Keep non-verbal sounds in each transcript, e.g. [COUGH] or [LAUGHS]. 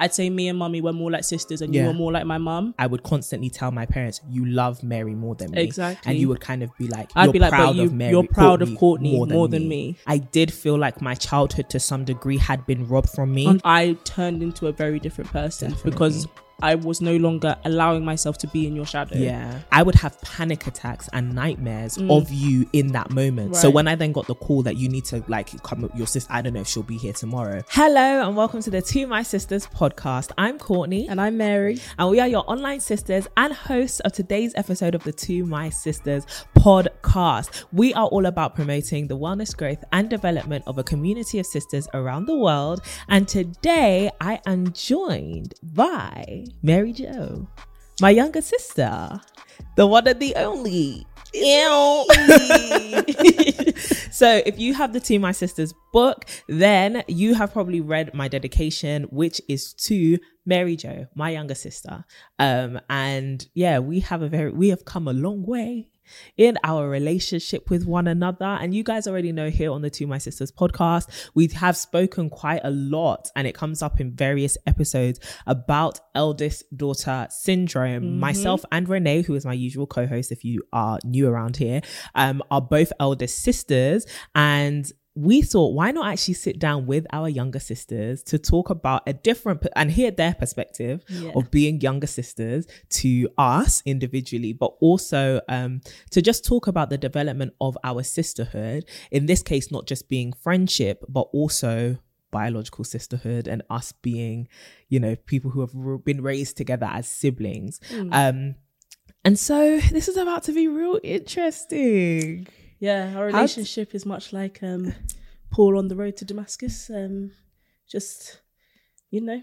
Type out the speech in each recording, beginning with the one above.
I'd say me and mummy were more like sisters and you were more like my mum. I would constantly tell my parents, "You love Mary more than me." Exactly. and you would kind of be like, I'd "You're be like, proud you- of Mary, you're proud of Courtney more than me." I did feel like my childhood, to some degree, had been robbed from me. And I turned into a very different person because I was no longer allowing myself to be in your shadow. Yeah. I would have panic attacks and nightmares of you in that moment. So Mm. When I then got the call that you need to like come your sister, I don't know if she'll be here tomorrow. Hello and welcome to the To My Sisters podcast. I'm Courtney And I'm Mary. and we are your online sisters and hosts of today's episode of the To My Sisters podcast. We are all about promoting the wellness, growth, and development of a community of sisters around the world. And today I am joined by Mary Jo, my younger sister, the one and the only. Ew. [LAUGHS] so if you have the To My Sisters book, then you have probably read my dedication, which is to Mary Jo, my younger sister. Um, and yeah, we have a very we have come a long way in our relationship with one another. And you guys already know here on the To My Sisters podcast, we have spoken quite a lot and it comes up in various episodes about eldest daughter syndrome. Myself and Renee, who is my usual co-host, if you are new around here, um, are both eldest sisters. And we thought, why not actually sit down with our younger sisters to talk about a different and hear their perspective Yeah. of being younger sisters to us individually, but also um, to just talk about the development of our sisterhood. In this case, not just being friendship, but also biological sisterhood and us being, you know, people who have been raised together as siblings. Um, and so this is about to be real interesting. Yeah, our relationship is much like um, Paul on the road to Damascus. Um, just, you know,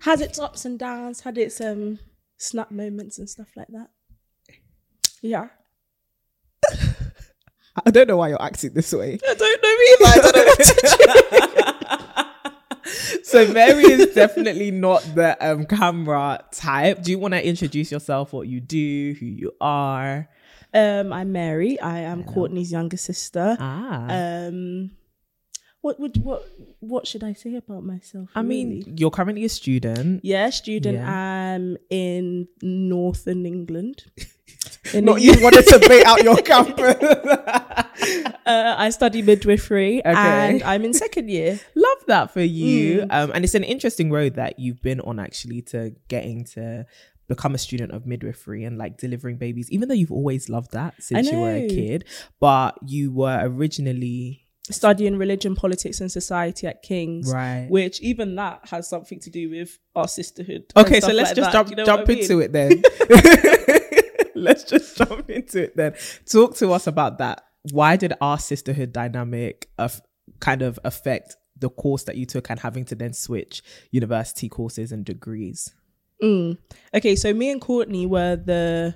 had its ups and downs, had its um, snap moments and stuff like that. Yeah. [LAUGHS] I don't know why you're acting this way. I don't know either. I don't know what to do. [LAUGHS] so Mary is definitely not the um, camera type. Do you want to introduce yourself, what you do, who you are? Um, I'm Mary. I am Courtney's younger sister. Ah, Um, what would what what should I say about myself? I mean, you're currently a student. yeah, student. Yeah. I'm in northern England. [LAUGHS] In Not you wanted to bait out your [LAUGHS] campus. uh, I study midwifery, Okay. and I'm in second year. Love that for you. Mm. Um, and it's an interesting road that you've been on actually to getting to become a student of midwifery and like delivering babies, even though you've always loved that since you were a kid. But you were originally Studying religion, politics, and society at King's, right. which even that has something to do with our sisterhood. Okay, so let's like just that. jump you know jump I mean? into it then. [LAUGHS] [LAUGHS] let's just jump into it then. Talk to us about that. Why did our sisterhood dynamic of kind of affect the course that you took and having to then switch university courses and degrees? Mm. Okay, so me and Courtney were the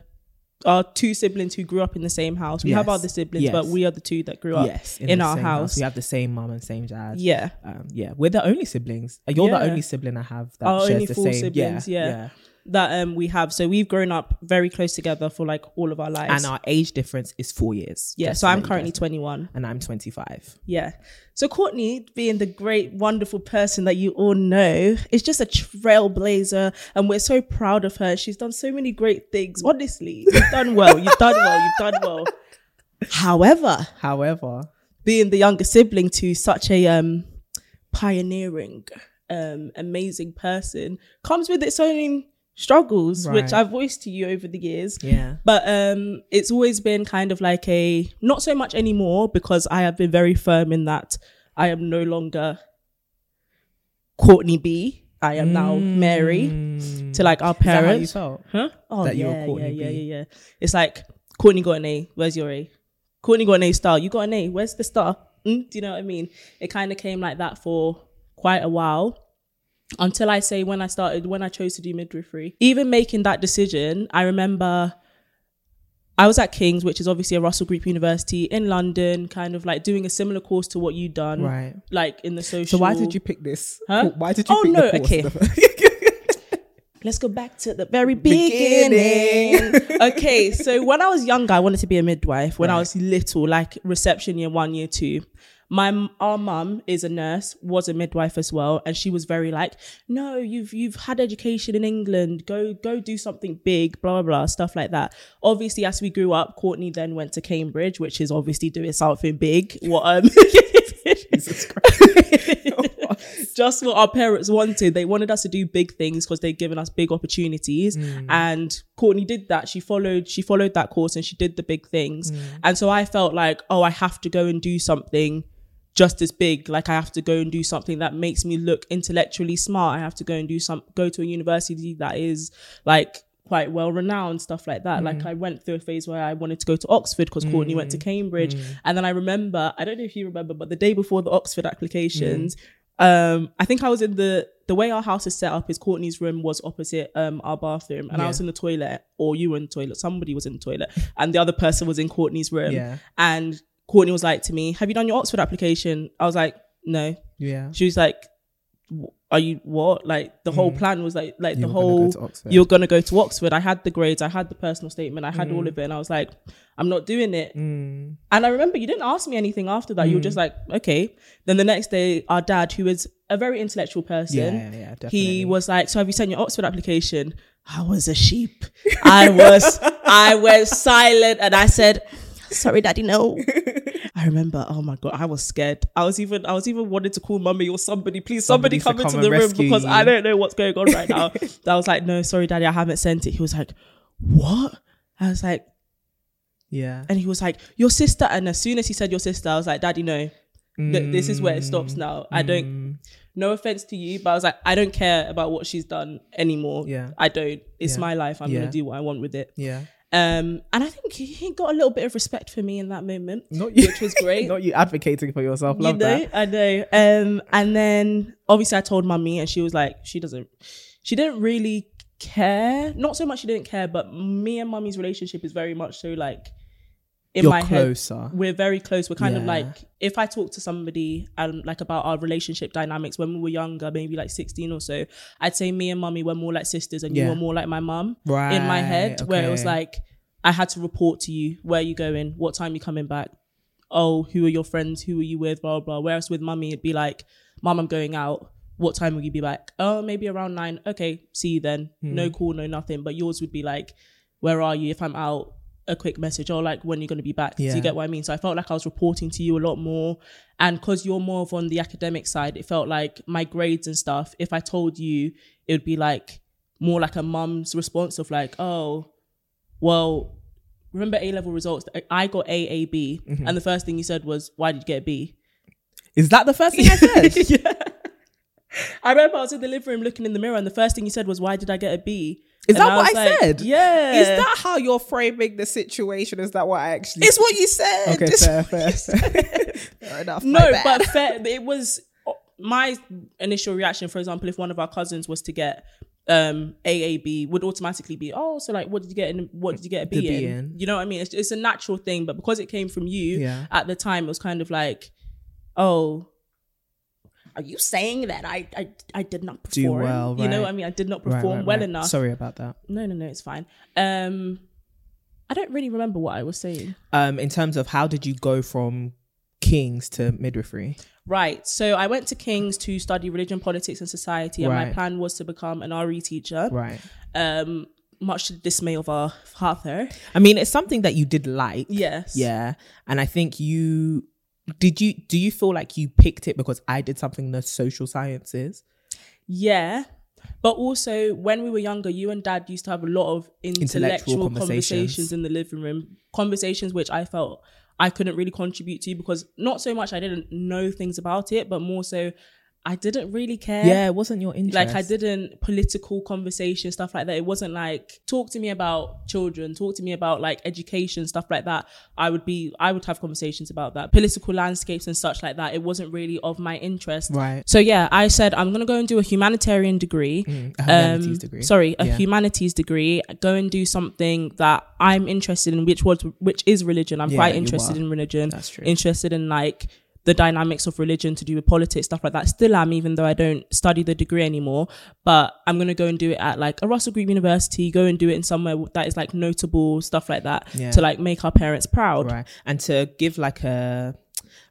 our two siblings who grew up in the same house. We have other siblings, Yes. but we are the two that grew up yes, in, the our same house. We have the same mum and same dad. Yeah. Um, yeah, we're the only siblings. You're Yeah. the only sibling I have that Our shares only the same. siblings, yeah, yeah. That um we have. So we've grown up very close together for like all of our lives. And our age difference is four years. yeah, so I'm currently guys 21. and I'm 25. Yeah. So Courtney, being the great, wonderful person that you all know, is just a trailblazer, and we're so proud of her. She's done so many great things. Honestly, you've done well. You've done well. You've done well. However, However, being the younger sibling to such a um pioneering, um, amazing person comes with its own struggles, which I've voiced to you over the years. yeah. But um, it's always been kind of like a not so much anymore because I have been very firm in that I am no longer Courtney B. I am now Mary to like our Mm. Is that how you parents. felt? Huh? Oh That yeah, you're Courtney yeah, yeah, yeah, yeah. It's like Courtney got an A. Where's your A? Courtney got an A star. You got an A. Where's the star? Mm? Do you know what I mean? It kind of came like that for quite a while until I say when I started, when I chose to do midwifery. Even making that decision, I remember I was at King's, which is obviously a Russell Group University in London, kind of like doing a similar course to what you'd done, Right. Like in the social. So why did you pick this? Huh? Why did you Oh, pick no, the course? okay. [LAUGHS] Let's go back to the very beginning. okay, so when I was younger, I wanted to be a midwife. When I was little, like reception year one, year two, my our mum is a nurse, was a midwife as well, and she was very like, "No, you've you've had education in England. Go go do something big, blah blah blah, stuff like that." Obviously, as we grew up, Courtney then went to Cambridge, which is obviously doing something big. What um. [LAUGHS] Jesus Christ. [LAUGHS] just what our parents wanted. They wanted us to do big things because they'd given us big opportunities. And Courtney did that. She followed, she followed that course and she did the big things. And so I felt like, oh, I have to go and do something just as big. Like I have to go and do something that makes me look intellectually smart. I have to go and do some go to a university that is like quite well renowned stuff like that. Like i went through a phase where i wanted to go to oxford because courtney went to cambridge. And then i remember i don't know if you remember but the day before the oxford applications um i think i was in the the way our house is set up is courtney's room was opposite um our bathroom. And i was in the toilet or you were in the toilet somebody was in the toilet and the other person was in courtney's room. Yeah. and courtney was like to me have you done your oxford application? I was like no. Yeah. she was like are you what? Like the whole plan was like like You the were gonna go whole you're gonna go to oxford. I had the grades i had the personal statement i had Mm. all of it and i was like i'm not doing it. Mm. and i remember you didn't ask me anything after that. You were just like okay. Then the next day our dad who is a very intellectual person Yeah, yeah, definitely. he was like so have you sent your oxford application? I was a sheep. I was i was [LAUGHS] silent and i said sorry daddy no [LAUGHS] I remember, oh my god, I was scared. I was even, I was even wanting to call mummy or somebody, please, somebody, Somebody come come into the room because you. I don't know what's going on right now. [LAUGHS] I was like, no, sorry, daddy, I haven't sent it. He was like, what? I was like, Yeah. and he was like, your sister. And as soon as he said your sister, I was like, daddy, no, Th- this is where it stops Mm. now. I don't. No offense to you, but I was like, I don't care about what she's done anymore. Yeah. I don't. It's Yeah. my life. I'm Yeah. gonna do what I want with it. Yeah. Um, and I think he- got a little bit of respect for me in that moment, Not you, which was great. [LAUGHS] Not you advocating for yourself. Love you know, that. I know. Um, and then obviously I told mummy, and she was like, she doesn't, she didn't really care. Not so much she didn't care, but me and mummy's relationship is very much so like in You're my closer. head. We're very close. We're kind of like if I talk to somebody and like about our relationship dynamics when we were younger, maybe like sixteen or so, I'd say me and mummy were more like sisters, and you were more like my mum Right. in my head where it was like I had to report to you where you going, what time you coming back. Oh, who are your friends? Who are you with? Blah blah. Whereas with mummy, it'd be like, Mum, I'm going out. What time will you be back? Oh, maybe around nine. Okay, see you then. Hmm. No call, no nothing. But yours would be like, Where are you? If I'm out, a quick message or like when you're going to be back. Do you get what I mean? So I felt like I was reporting to you a lot more. And because you're more of on the academic side, it felt like my grades and stuff. If I told you, it would be like more like a mum's response of like, oh, well, remember A level results? I got A, A, B, Mm-hmm. and the first thing you said was, "Why did you get a B?" Is that the first thing I said? [LAUGHS] yeah. I remember I was in the living room looking in the mirror, and the first thing you said was, "Why did I get a B?" Is And that I what I like, said? Yeah. Is that how you're framing the situation? Is that what I actually? it's what you said. okay. It's Fair, fair, fair. [LAUGHS] fair enough. no, but fair, it was my initial reaction. For example, if one of our cousins was to get um AAB, would automatically be, oh, so like, what did you get in? What did you get a B in? in. You know what I mean? It's, it's a natural thing, but because it came from you Yeah. at the time, it was kind of like, oh. Are you saying that I I, I did not perform? Do well, You know what I mean? I did not perform right, well right. enough. Sorry about that. No, no, no, it's fine. Um, I don't really remember what I was saying. Um, in terms of how did you go from Kings to midwifery? Right. So I went to King's to study religion, politics, and society, and my plan was to become an RE teacher. Right. Um, much to the dismay of our father. I mean, it's something that you did like. Yes. Yeah. And I think you did you do you feel like you picked it because I did something in the social sciences? Yeah. But also, when we were younger, you and dad used to have a lot of intellectual, Intellectual conversations. conversations. in the living room. Conversations which I felt I couldn't really contribute to because not so much I didn't know things about it, but more so I didn't really care. Yeah, it wasn't your interest. Like I didn't political conversation stuff like that. It wasn't like talk to me about children, talk to me about like education stuff like that. I would be I would have conversations about that. Political landscapes and such like that. It wasn't really of my interest. Right. So yeah, I said I'm gonna go and do a humanitarian degree. Mm, a humanities degree. Sorry, a Yeah. humanities degree. Go and do something that I'm interested in, which was which is religion. I'm Yeah, quite interested in religion. That's true. Interested in like the dynamics of religion to do with politics, stuff like that. Still am, even though I don't study the degree anymore. But I'm gonna go and do it at like a Russell Group University. Go and do it in somewhere that is like notable, stuff like that, Yeah. to like make our parents proud. right and to give like a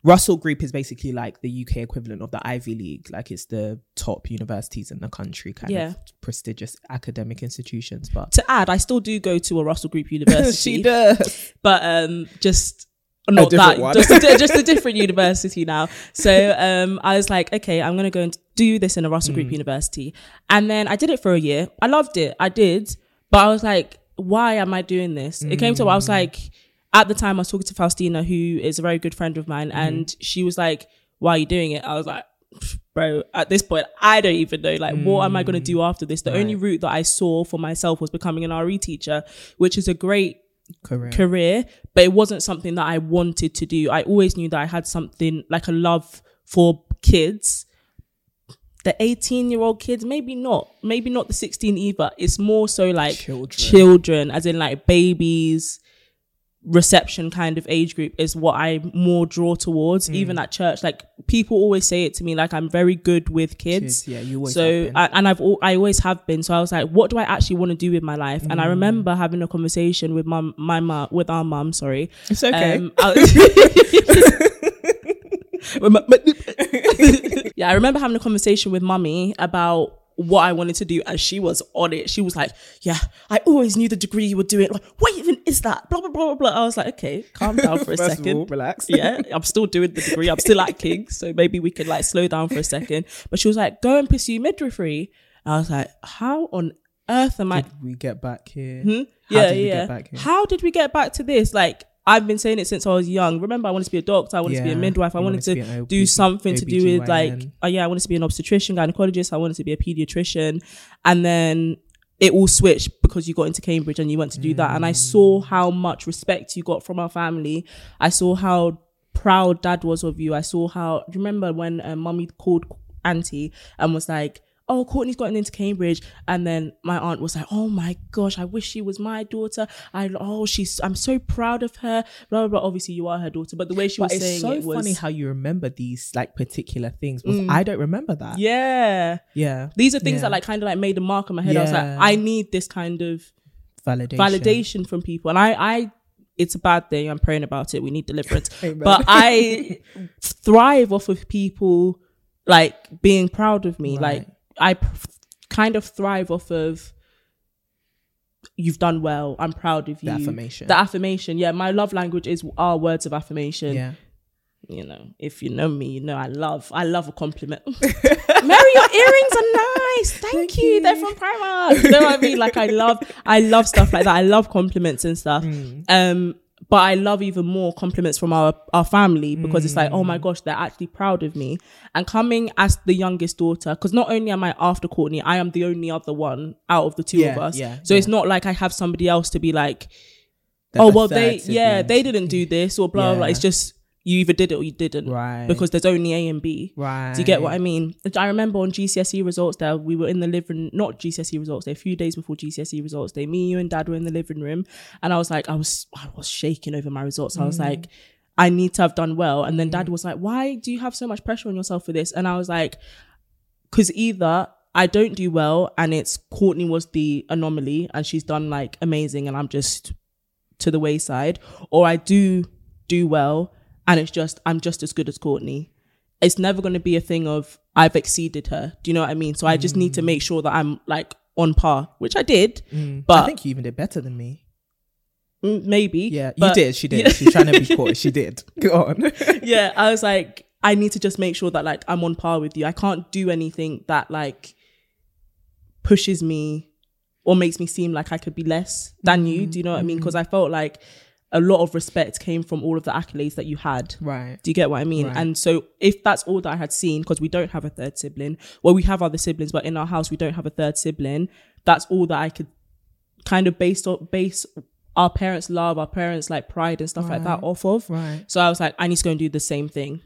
russell group is basically like the uk equivalent of the ivy league like it's the top universities in the country kind Yeah. of prestigious academic institutions but To add, I still do go to a Russell Group [LAUGHS] University. she does but um just not that one. just, a, just a [LAUGHS] different university now. So um i was like okay i'm gonna go and do this in a russell Mm. group university. And then i did it for a year. I loved it. I did. But i was like why am i doing this? It came to i Mm. was like at the time i was talking to faustina who is a very good friend of mine Mm-hmm. and she was like why are you doing it? I was like bro at this point i don't even know. Like what am i going to do after this? The only route that i saw for myself was becoming an re teacher which is a great correct career, but it wasn't something that I wanted to do. I always knew that I had something like a love for kids. The 18 year old kids, maybe not, maybe not the 16 either. It's more so like Children. children, as in like babies, reception kind of age group is what I more draw towards. Mm. Even at church, like people always say it to me, like I'm very good with kids. Kids, yeah, you always so. I, and I've al- I always have been. So I was like, what do I actually want to do with my life? And Mm. I remember having a conversation with mum, my mum, with our mum. Sorry, it's okay um, [LAUGHS] [LAUGHS] [LAUGHS] yeah, I remember having a conversation with mummy about what I wanted to do, and she was on it. She was like, "Yeah, I always knew the degree you were doing. Like, what even is that?" Blah blah blah blah. blah. I was like, "Okay, calm [LAUGHS] down for a second. all, relax. yeah, I'm still doing the degree. I'm still at King's, [LAUGHS] so maybe we could like slow down for a second. But she was like, "Go and pursue midwifery." I was like, "How on earth am I?" did we get back here Hmm? How yeah, yeah. get back here? How did we get back to this? Like, I've been saying it since I was young. Remember, I wanted to be a doctor. I wanted to be a midwife. I wanted, wanted to to, do something to do with like, oh yeah, I wanted to be an obstetrician, gynecologist. I wanted to be a pediatrician, and then it all switched because you got into Cambridge and you went to do that. And I saw Mm. how much respect you got from our family. I saw how proud dad was of you. I saw how. Do you remember when uh, mummy called auntie and was like, "Oh, Courtney's gotten into Cambridge," and then my aunt was like, "Oh my gosh, I wish she was my daughter. I oh, she's I'm so proud of her." Blah blah. blah. Obviously, you are her daughter, but the way she but was saying so it was funny how you remember these like particular things because mm. i don't remember that yeah. yeah These are things Yeah. that like kind of like made a mark on my head. I was like, I need this kind of validation validation from people, and I I. It's a bad thing. I'm praying about it. We need deliverance. [LAUGHS] But I [LAUGHS] thrive off of people like being proud of me. Right. Like I p- kind of thrive off of you've done well. I'm proud of you. The affirmation. The affirmation. Yeah, my love language is our words of affirmation. yeah You know, if you know me, you know I love I love a compliment. [LAUGHS] Mary, your earrings are nice. [LAUGHS] Thank, you. They're from Primark. You know what I mean? Like I love I love stuff like that. I love compliments and stuff. Um but I love even more compliments from our, our family because it's like, oh my gosh, they're actually proud of me. And coming as the youngest daughter, because not only am I after Courtney, I am the only other one out of the two of us. yeah, so it's not like I have somebody else to be like, They're oh well they yeah they didn't do this or blah blah, blah. It's just you either did it or you didn't. Right. because there's only a and b. Right do you get what i mean? I remember on gcse results day we were in the living not gcse results day a few days before gcse results day me you and dad were in the living room. And i was like i was i was shaking over my results. I was mm. like i need to have done well. And then dad mm. was like why do you have so much pressure on yourself for this? And i was like because either I don't do well and it's Courtney was the anomaly and she's done like amazing and I'm just to the wayside, or I do do well and it's just I'm just as good as Courtney. It's never going to be a thing of I've exceeded her. Do you know what I mean? So I just need to mm. make sure that I'm like on par, which I did, mm. but I think you even did better than me. mm, maybe. Yeah, you did. She did. [LAUGHS] She's trying to be coy. She did. [LAUGHS] Go on. [LAUGHS] yeah, I was like, I need to just make sure that like I'm on par with you. I can't do anything that like pushes me or makes me seem like I could be less than you. Do you know what I mean? Mm. Because I felt like a lot of respect came from all of the accolades that you had. Right. Do you get what I mean? Right. And so if that's all that I had seen, because we don't have a third sibling, well, we have other siblings, but in our house we don't have a third sibling. That's all that I could kind of base on base our parents' love, our parents' like pride and stuff like that off of. Right. So I was like, I need to go and do the same thing.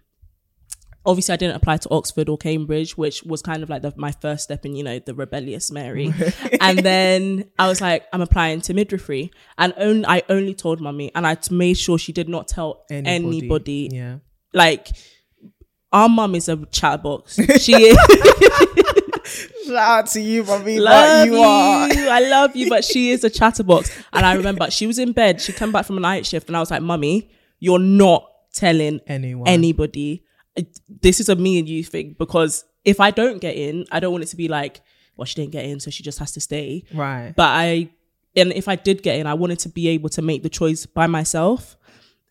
Obviously, I didn't apply to Oxford or Cambridge, which was kind of like the, my first step in, you know, the rebellious Mary. and then I was like, I'm applying to midwifery, and only I only told mummy, and I made sure she did not tell anybody. Yeah. Like, our mum is a chatterbox. She [LAUGHS] is. Shout out to you, mommy. love you. you are. I love you, but she is a chatterbox. And I remember she was in bed. She came back from a night shift, and I was like, "Mummy, you're not telling Anyone. anybody. It- This is a me and you thing because if I don't get in, I don't want it to be like, well, she didn't get in, so she just has to stay. Right. But I, and if I did get in, I wanted to be able to make the choice by myself.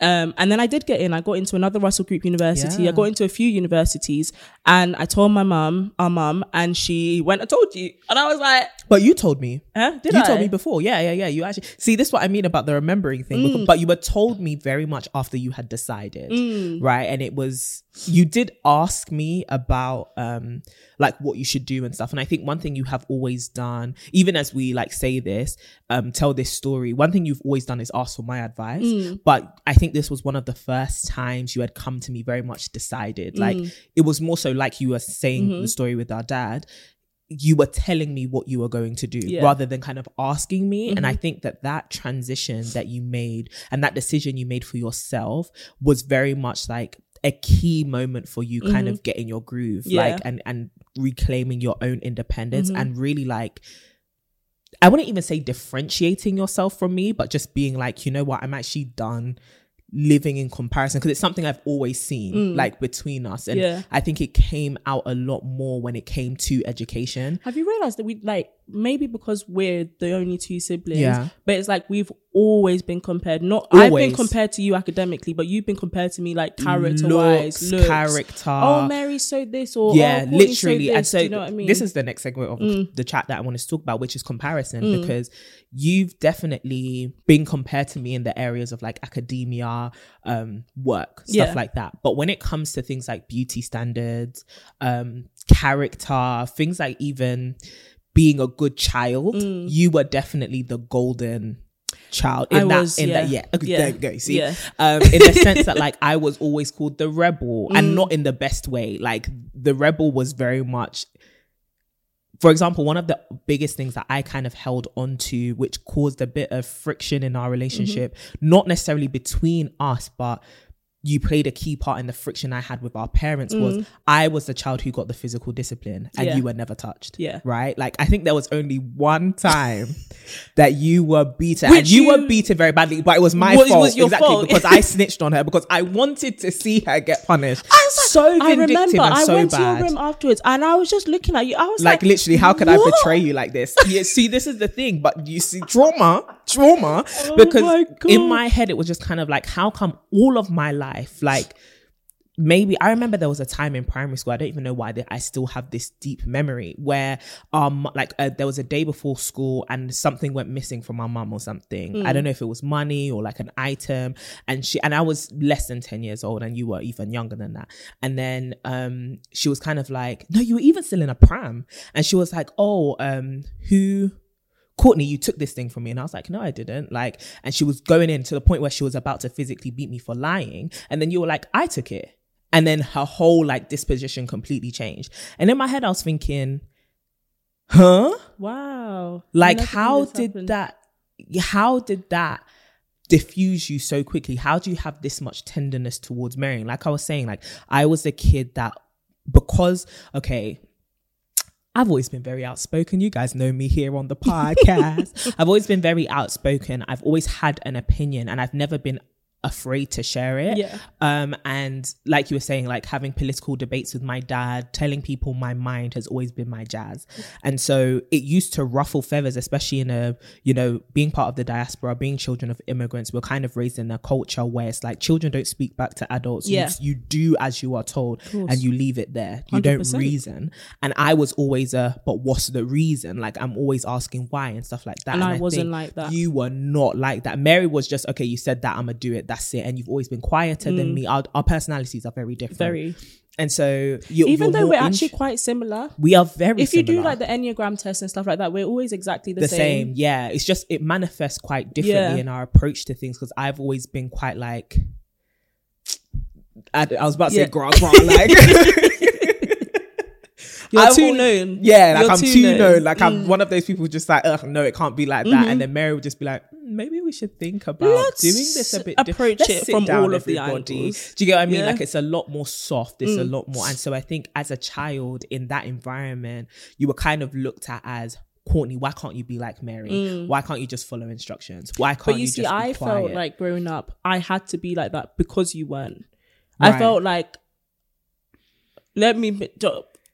Um, and then I did get in. I got into another Russell Group University. Yeah. I got into a few universities, and I told my mum, our mum, and she went. I told you, and I was like, But you told me. huh? Did you I? told me before. Yeah, yeah, yeah. You actually see this is what I mean about the remembering thing. Mm. because- But you were told me very much after you had decided. Mm. Right. And it was you did ask me about um like what you should do and stuff. And I think one thing you have always done, even as we like say this, um, tell this story, one thing you've always done is ask for my advice. Mm. But I think this was one of the first times you had come to me very much decided. Like Mm. it was more so like you were saying Mm-hmm. the story with our dad you were telling me what you were going to do Yeah. Mm-hmm. rather than kind of asking me and i think that that transition that you made and that decision you made for yourself was very much like a key moment for you kind of getting your groove Mm-hmm. Yeah. Mm-hmm. like and and reclaiming your own independence and really like I wouldn't even say differentiating yourself from me, but just being like, you know what, I'm actually done living in comparison because it's something I've always seen like between us. And Mm. Yeah. I think it came out a lot more when it came to education. Have you realized that we like maybe because we're the only two siblings, Yeah. but it's like we've always been compared. Not I've been compared to you academically, but you've been compared to me like character wise, character. Oh, Mary sewed this, or yeah, oh, literally. And so you know what I mean? Mm. this is the next segment of the chat that I want to talk about, which is comparison, because you've definitely been compared to me in the areas of like academia, um, work, stuff Yeah. like that. But when it comes to things like beauty standards, um, character, things like even being a good child, you were definitely the golden child in Mm. I that was, in that yeah. yeah okay, Yeah. there you go you see Yeah. um in the sense that [LAUGHS] like I was always called the rebel Mm. and not in the best way like the rebel was very much for example one of the biggest things that I kind of held on to which caused a bit of friction in our relationship Mm-hmm. not necessarily between us but you played a key part in the friction I had with our parents was I was the child who got the physical discipline and Mm. Yeah. you were never touched. Yeah. Right? Like I think there was only one time [LAUGHS] that you were beaten Which and you, were beaten very badly, but it was my Was- fault. was your exactly fault. because I [LAUGHS] snitched on her because I wanted to see her get punished. I was so vindictive I remember and I so went bad. to your room afterwards, and I was just looking at you. I was like like, literally, how could I betray you like this? Yeah, see, this is the thing, but you see, trauma, trauma, [LAUGHS] Oh because my in my head it was just kind of like, how come all of my life, like maybe I remember there was a time in primary school. I don't even know why that I still have this deep memory where um like uh, there was a day before school and something went missing from my mum or something. I don't know if it was money or like an item and she and I was less than 10 years old and you were even younger than that. And then um she was kind of like, "No, you were even still in a pram." And she was like, "Oh, um who Courtney, you took this thing from me. And I was like, no, I didn't. Like, and she was going in to the point where she was about to physically beat me for lying. And then you were like, I took it. And then her whole like disposition completely changed. And in my head, I was thinking, huh? wow. Like, how did happened. that, how did that diffuse you so quickly? How do you have this much tenderness towards Marion? Like I was saying, like, I was a kid that, because, okay, I've always been very outspoken. You guys know me here on the [LAUGHS] podcast. I've always been very outspoken. I've always had an opinion and I've never been afraid to share it. Yeah. Um, and like you were saying, like having political debates with my dad, telling people my mind has always been my jazz. And so it used to ruffle feathers, especially in a, you know, being part of the diaspora, being children of immigrants, we're kind of raised in a culture where it's like children don't speak back to adults. Yeah. You, you do as you are told and you leave it there. You don't reason. And I was always a, but what's the reason? Like I'm always asking why and stuff like that. And I wasn't like that. You were not like that. Mary was just, okay, you said that, I'm gonna do it, that's it. And you've always been quieter than me. Our, our personalities are very different. Mm. Very. And so you Even you're though we're int- actually quite similar. we are very If you do like the Enneagram test and stuff like that, we're always exactly the, the same. same. Yeah, it's just it manifests quite differently Yeah. in our approach to things because I've always been quite like. I, I was about to Yeah. say grant, grant, like [LAUGHS] [LAUGHS] You're I've too known. Yeah, like You're I'm too known. known. Like Mm. I'm one of those people just like, ugh, no, it can't be like that. And then Mary would just be like, "Mm, maybe we should think about Let's doing this a bit. approach Let's it from all of the everybody." angles. Do you get what I mean? Yeah. Like it's a lot more soft. It's a mm. lot more. And so I think as a child in that environment, you were kind of looked at as. Courtney, why can't you be like Mary? Mm. Why can't you just follow instructions? Why can't But you you see, I felt like growing up, I had to be like that because you weren't. Right. I felt like, let me,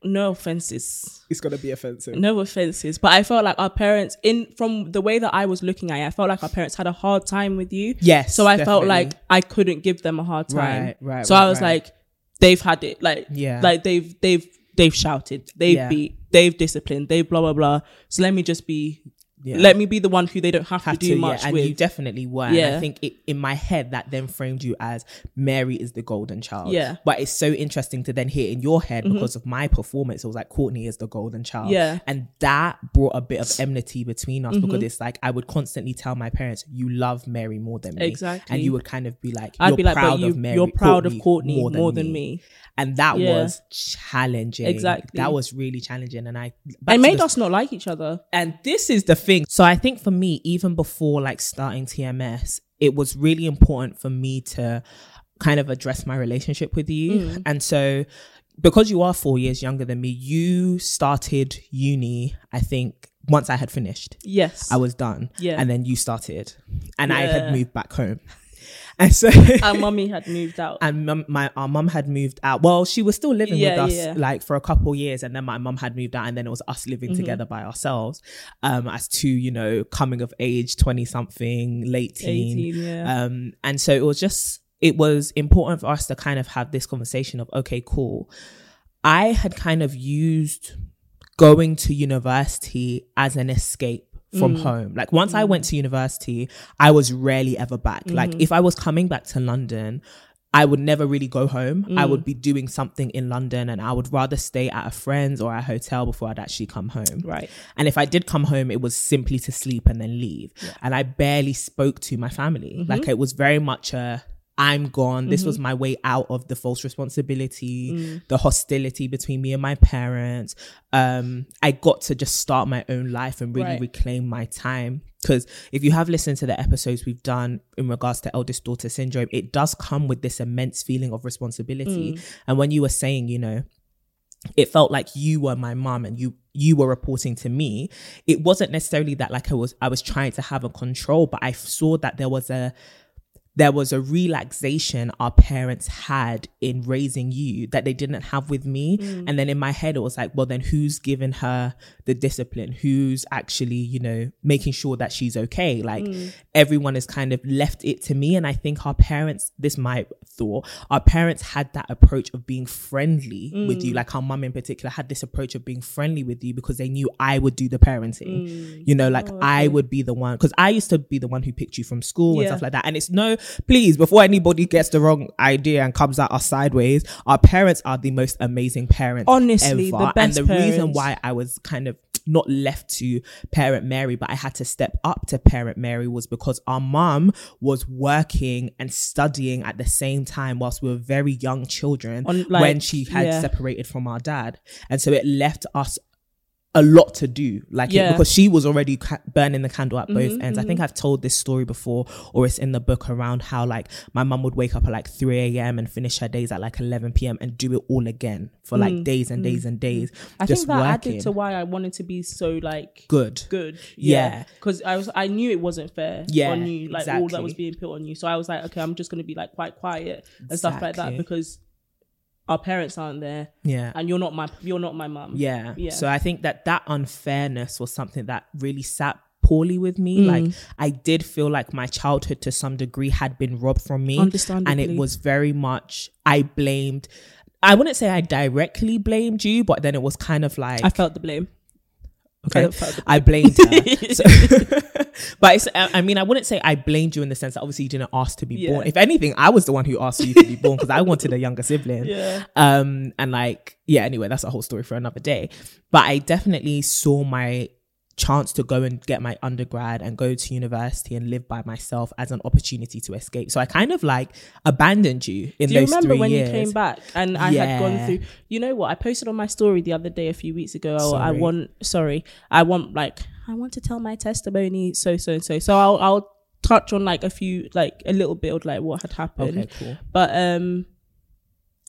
no offenses, It's gonna be offensive. no offenses, but I felt like our parents, in from the way that I was looking at it, I felt like our parents had a hard time with you. Yes, So I felt like I couldn't give them a hard time. Right, right, So right, I was right. like, they've had it. Like, Yeah. like they've they've they've shouted, they've Yeah. beat, they've disciplined, they've blah blah blah. So let me just be. Yeah. Let me be the one who they don't have, have to do to, much yeah, and with. you definitely were. And Yeah. I think it, in my head that then framed you as Mary is the golden child. Yeah. Mm-hmm. But it's so interesting to then hear in your head because of my performance. It was like Courtney is the golden child. Yeah. And that brought a bit of enmity between us Mm-hmm. because it's like I would constantly tell my parents, "You love Mary more than me." Exactly. And you would kind of be like, I'd be like, proud you, of Mary. you're proud of Courtney more than, me. And that was challenging. Exactly. That was really challenging. And I It made the- us not like each other. and this is the thing. So I think for me, even before like starting TMS, it was really important for me to kind of address my relationship with you. Mm. And so because you are four years younger than me, you started uni, I think, once I had finished. Yes, I was done. Yeah. And then you started. And I had moved back home. [LAUGHS] And so Our mummy had moved out. and mum, my our mum had moved out. Well, she was still living Yeah, with us yeah. like for a couple years, and then my mum had moved out, and then it was us living Mm-hmm. together by ourselves. Um, as two, you know, coming of age, twenty something, late teen. 18, yeah. Um, and so it was just it was important for us to kind of have this conversation of okay, cool. I had kind of used going to university as an escape Mm. from home. Like once I went to university, I was rarely ever back. Mm-hmm. Like if I was coming back to London, I would never really go home. I Mm. would be doing something in London and I would rather stay at a friend's or a hotel before I'd actually come home. Right. And if I did come home, it was simply to sleep and then leave. And I barely spoke to my family. Mm-hmm. Like it was very much a I'm gone. This was my way out of the false responsibility, Mm. the hostility between me and my parents. Um, I got to just start my own life and really Right. reclaim my time. Because if you have listened to the episodes we've done in regards to eldest daughter syndrome, it does come with this immense feeling of responsibility. Mm. And when you were saying, you know, it felt like you were my mom and you you were reporting to me it wasn't necessarily that like i was i was trying to have a control but i saw that there was a there was a relaxation our parents had in raising you that they didn't have with me. Mm. And then in my head it was like well then who's giving her the discipline who's actually you know making sure that she's okay. Like mm. everyone has kind of left it to me and i think our parents this my thought our parents had that approach of being friendly with you. Mm. Like our mum in particular had this approach of being friendly with you because they knew i would do the parenting. Mm. You know like oh, i would be the one because i used to be the one who picked you from school and Yeah. stuff like that. And it's no please before anybody gets the wrong idea and comes at us sideways our parents are the most amazing parents Honestly, ever. the best and the reason why I was kind of not left to parent Mary, but I had to step up to parent Mary was because our mom was working and studying at the same time whilst we were very young children On, like, when she had yeah. separated from our dad. And so it left us a lot to do like it- because she was already ca- burning the candle at both Mhm, ends i think i've told this story before or it's in the book around how like my mum would wake up at like 3 a.m and finish her days at like 11 p.m and do it all again for like Mm, days and days and days I just think that working. added to why I wanted to be so like good good. Yeah. Because I was I knew it wasn't fair Yeah, on you, like all that was being put on you. So I was like, okay, I'm just gonna be like quite quiet and stuff like that because our parents aren't there yeah and you're not my you're not my mom Yeah. Yeah. So I think that that unfairness was something that really sat poorly with me. Mm. Like I did feel like my childhood to some degree had been robbed from me. And it was very much I blamed I wouldn't say I directly blamed you, but then it was kind of like I felt the blame. Okay, I blamed her. [LAUGHS] So- [LAUGHS] but it's, I I mean, I wouldn't say I blamed you in the sense that obviously you didn't ask to be Yeah. born. If anything, I was the one who asked you to be born because I wanted a younger sibling. Yeah. Um, and like, yeah, anyway, that's a whole story for another day. But I definitely saw my chance to go and get my undergrad and go to university and live by myself as an opportunity to escape. So I kind of like abandoned you in. Do you those remember when years. you came back and I had gone through? You know what? I posted on my story the other day, a few weeks ago. oh, I want, sorry, I want like I want to tell my testimony. So so and so. So I'll I'll touch on like a few like a little bit of like what had happened. Okay, cool. But um,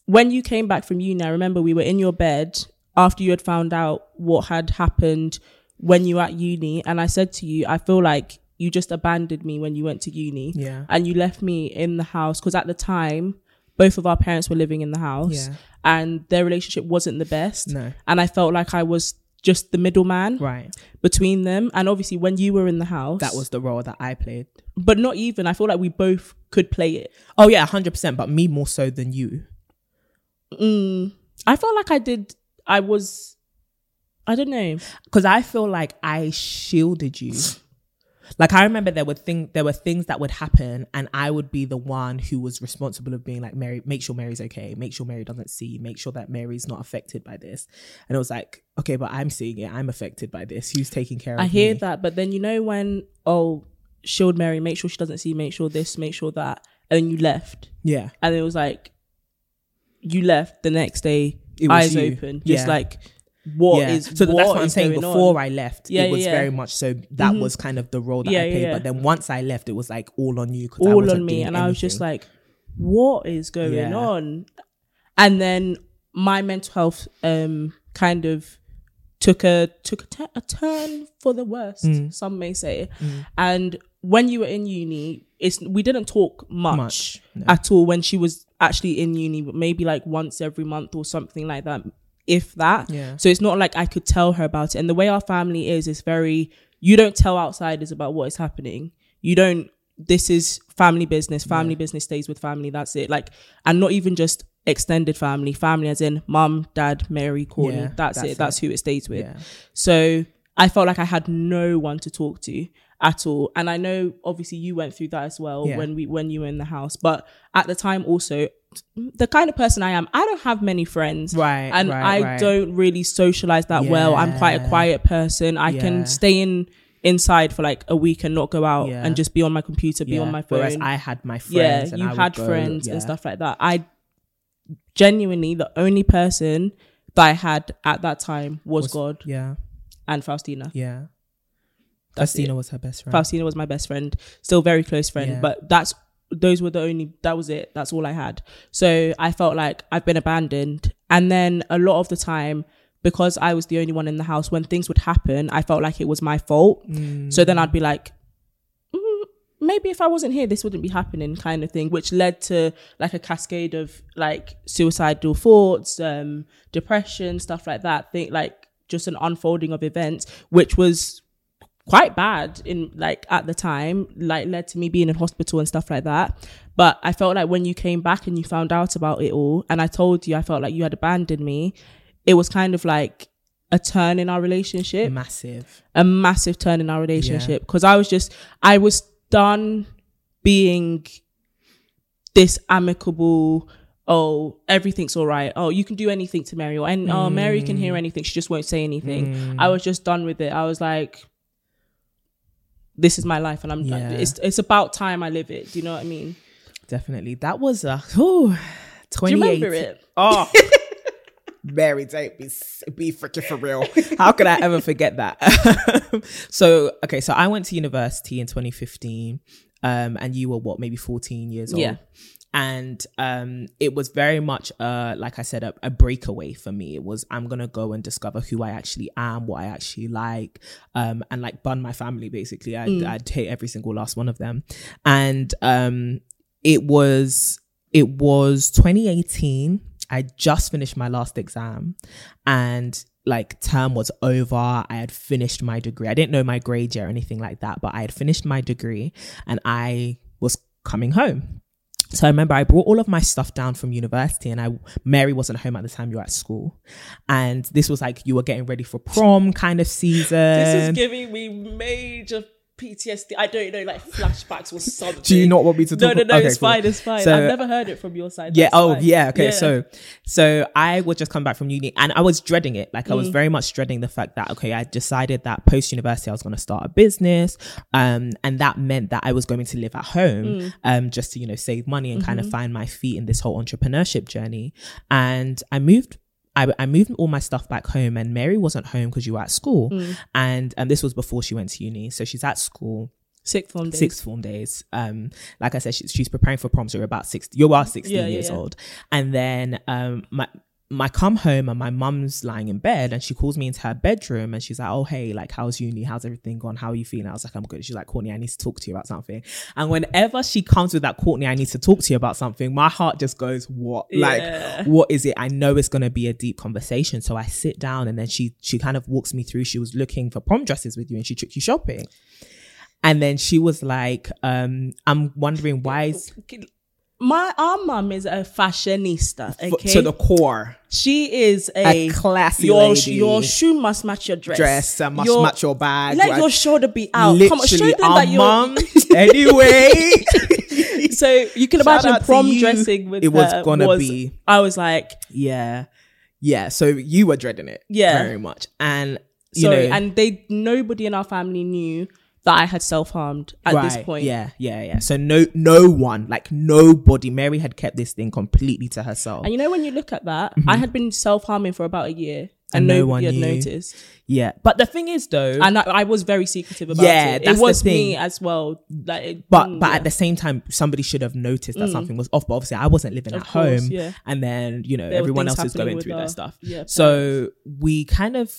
when you came back from uni, I remember we were in your bed after you had found out what had happened when you were at uni, and I said to you, I feel like you just abandoned me when you went to uni Yeah. and you left me in the house because at the time both of our parents were living in the house Yeah. and their relationship wasn't the best No. and i felt like i was just the middleman Right. between them and obviously when you were in the house That was the role that I played. but not even i feel like we both could play it Oh yeah, hundred percent. But me more so than you. mm, i felt like i did i was i don't know because I feel like I shielded you. Like I remember there were thing there were things that would happen, and I would be the one who was responsible of being like Mary, make sure Mary's okay, make sure Mary doesn't see, make sure that Mary's not affected by this. And it was like, okay, but I'm seeing it, I'm affected by this. Who's taking care of i hear me? that but then you know when oh shield mary make sure she doesn't see make sure this make sure that and then you left Yeah, and it was like you left the next day It was eyes you. open just Yeah. like what is yeah. so that's what I'm saying. Before on? I left, Yeah, it was yeah, very much so that Mhm. was kind of the role that I played. But then once I left, it was like all on you, all on me and i was just like what is going on and then my mental health um kind of took a took a, turn for the worst Mm. some may say and when you were in uni it's we didn't talk much, Much, no. at all when she was actually in uni maybe like once every month or something like that if that. Yeah. so it's not like i could tell her about it. And the way our family is is very you don't tell outsiders about what is happening. You don't this is family business. Family business stays with family. That's it. Like and not even just extended family. Family as in mum dad mary courtney Yeah, that's, that's it. That's who it stays with. Yeah. so I felt like I had no one to talk to at all. And I know obviously you went through that as well Yeah. when we when you were in the house. But at the time also the kind of person I am, I don't have many friends. Right, And right, I right. don't really socialize that well. I'm quite a quiet person. I Yeah. can stay in inside for like a week and not go out Yeah. and just be on my computer, be Yeah. on my phone. Whereas I had my friends. yeah, and you I would had go- friends yeah. and stuff like that. I genuinely the only person that I had at that time was, Was- God Yeah, and Faustina. yeah. That's Christina it. was her best friend. Faustina was my best friend, still very close friend, Yeah. but that's those were the only that was it. That's all I had. So I felt like I've been abandoned. And then a lot of the time, because I was the only one in the house, when things would happen, I felt like it was my fault. So then I'd be like, "Mm, maybe if I wasn't here, this wouldn't be happening, kind of thing, which led to like a cascade of like suicidal thoughts, um, depression, stuff like that. Think like just an unfolding of events, which was quite bad in like at the time like led to me being in hospital and stuff like that but i felt like when you came back and you found out about it all and i told you i felt like you had abandoned me it was kind of like a turn in our relationship massive. a massive turn in our relationship because I was just I was done being this amicable. Oh, everything's all right. Oh, you can do anything to Mary, or and oh, Mary can hear mm. anything. She just won't say anything. Mm. I was just done with it. I was like, this is my life, and I'm. Yeah. It's it's about time I live it. Do you know what I mean? Definitely. That was a you 2018. remember it? Oh, [LAUGHS] Mary, don't be be freaking for real. [LAUGHS] How could I ever forget that? [LAUGHS] so okay, so I went to university in 2015, um, and you were what, maybe 14 years old. Yeah. And um, it was very much, uh, like I said, a, a breakaway for me. It was I'm gonna go and discover who I actually am, what I actually like, um, and like bun my family. Basically, I'd, I'd hate every single last one of them. And um, it was it was 2018 i just finished my last exam and like term was over i had finished my degree i didn't know my grade yet or anything like that but i had finished my degree and i was coming home so I remember I brought all of my stuff down from university and I Mary wasn't home at the time you were at school. And this was like you were getting ready for prom kind of season. This is giving me major PTSD. I don't know, like flashbacks or [LAUGHS] something. Do you not want me to No, talk no, no. Okay, it's cool. fine. It's fine. So- I've never heard it from your side. Yeah. Oh, fine. yeah. Okay. Yeah. So, so I would just come back from uni, and I was dreading it. Like I Mm. was very much dreading the fact that okay, I decided that post university I was going to start a business, um, and that meant that I was going to live at home, Mm. um, just to you know save money and Mm-hmm. kind of find my feet in this whole entrepreneurship journey. And I moved. I, I moved all my stuff back home, and Mary wasn't home because you were at school, Mm. and and this was before she went to uni. So she's at school Sixth form days. sixth form days. Um, like I said, she's, she's preparing for prom, so you're about six. You are about sixteen Yeah, yeah, years yeah. old, and then um, my my come home and my mum's lying in bed, and she calls me into her bedroom, and she's like, "Oh hey, like how's uni? How's everything gone? How are you feeling?" I was like, "I'm good." She's like, "Courtney, I need to talk to you about something." And whenever she comes with that, Courtney, I need to talk to you about something, my heart just goes, "What? Yeah. Like, what is it?" I know it's gonna be a deep conversation, so I sit down, and then she she kind of walks me through. She was looking for prom dresses with you, and she took you shopping. And then she was like, um, I'm wondering why is My our mum is a fashionista. Okay, to the core she is a a, classy your lady. your shoe must match your dress. dress uh, must match your bag. Let right? your shoulder be out. Come on, show them our that [LAUGHS] anyway, [LAUGHS] so you can Shout imagine prom dressing with It was her gonna was- be- I was like, yeah, yeah. So you were dreading it, Yeah. very much, and you know, and they nobody in our family knew that I had self harmed at this Right, point. Yeah, yeah, yeah. So no, no one, like nobody. Mary had kept this thing completely to herself. And you know when you look at that, I had been self harming for about a year, And and, no one had knew. noticed. yeah, but the thing is, though, And I, I was very secretive about Yeah, it. that's It the was me thing. as well. Like, it- but mm, but yeah. at the same time, somebody should have noticed that something was off. But obviously, I wasn't living Of at course, home, yeah. and then you know There everyone else is going through their stuff. yeah, so we kind of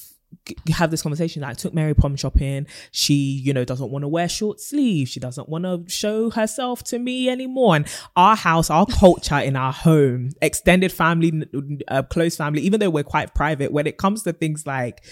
have this conversation. I took Mary prom shopping. She, you know, doesn't want to wear short sleeves. She doesn't want to show herself to me anymore. And our house, our culture in our home, extended family, uh, close family, even though we're quite private, when it comes to things like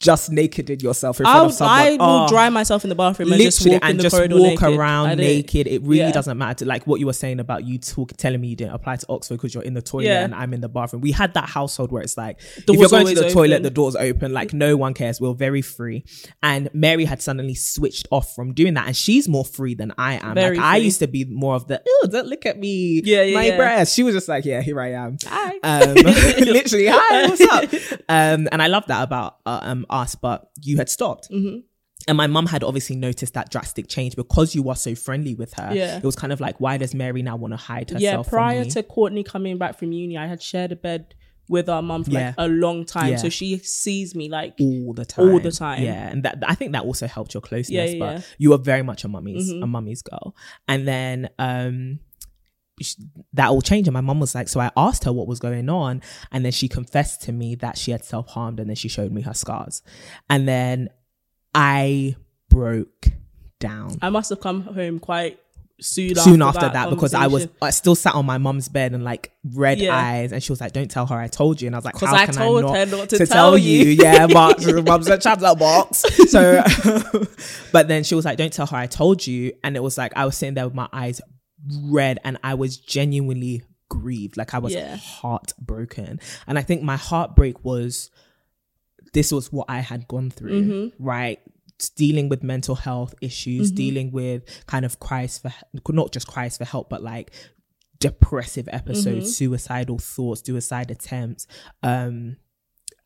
just naked in yourself in front I'll, of someone, I will oh, dry myself in the bathroom and just walk and just walk naked. around naked. It really Yeah. doesn't matter. Like what you were saying about you talk, telling me you didn't apply to Oxford because you're in the toilet Yeah. and I'm in the bathroom. We had that household where it's like if you're going to the always toilet, the door's open. Like no one cares. We're very free. And Mary had suddenly switched off from doing that, and she's more free than I am. Very like I used to be more of the oh, don't look at me, Yeah, yeah, my yeah. breast. She was just like, yeah, here I am. Hi. Um, [LAUGHS] literally, hi, what's up? [LAUGHS] Um, and I love that about uh, um, us, but you had stopped. Mm-hmm. And my mum had obviously noticed that drastic change because you were so friendly with her. Yeah. It was kind of like, why does Mary now want to hide herself? yeah, prior to Courtney coming back from uni, I had shared a bed with our mum for Yeah. like a long time. Yeah. So she sees me like all the time, All the time. Yeah, and that I think that also helped your closeness. Yeah, but. Mm-hmm. you were very much a mummy's a mummy's girl. And then um that all changed. And my mum was like, so I asked her what was going on, and then she confessed to me that she had self harmed, and then she showed me her scars, and then I broke down. I must have come home quite soon, soon after, after that, because I was. I still sat on my mum's bed and like red Yeah. eyes, and she was like, "Don't tell her I told you," and I was like, 'Cause "How I can told I not her not to tell, tell you?" you. Yeah, [LAUGHS] but mum's a chatter box. So, [LAUGHS] but then she was like, "Don't tell her I told you," and it was like I was sitting there with my eyes red, and I was genuinely grieved, like I was Yeah. heartbroken, and I think my heartbreak was this was what I had gone through, Mm-hmm. right? Dealing with mental health issues, dealing with kind of cries for not just cries for help, but like depressive episodes, Mm-hmm. suicidal thoughts, suicide attempts. Um,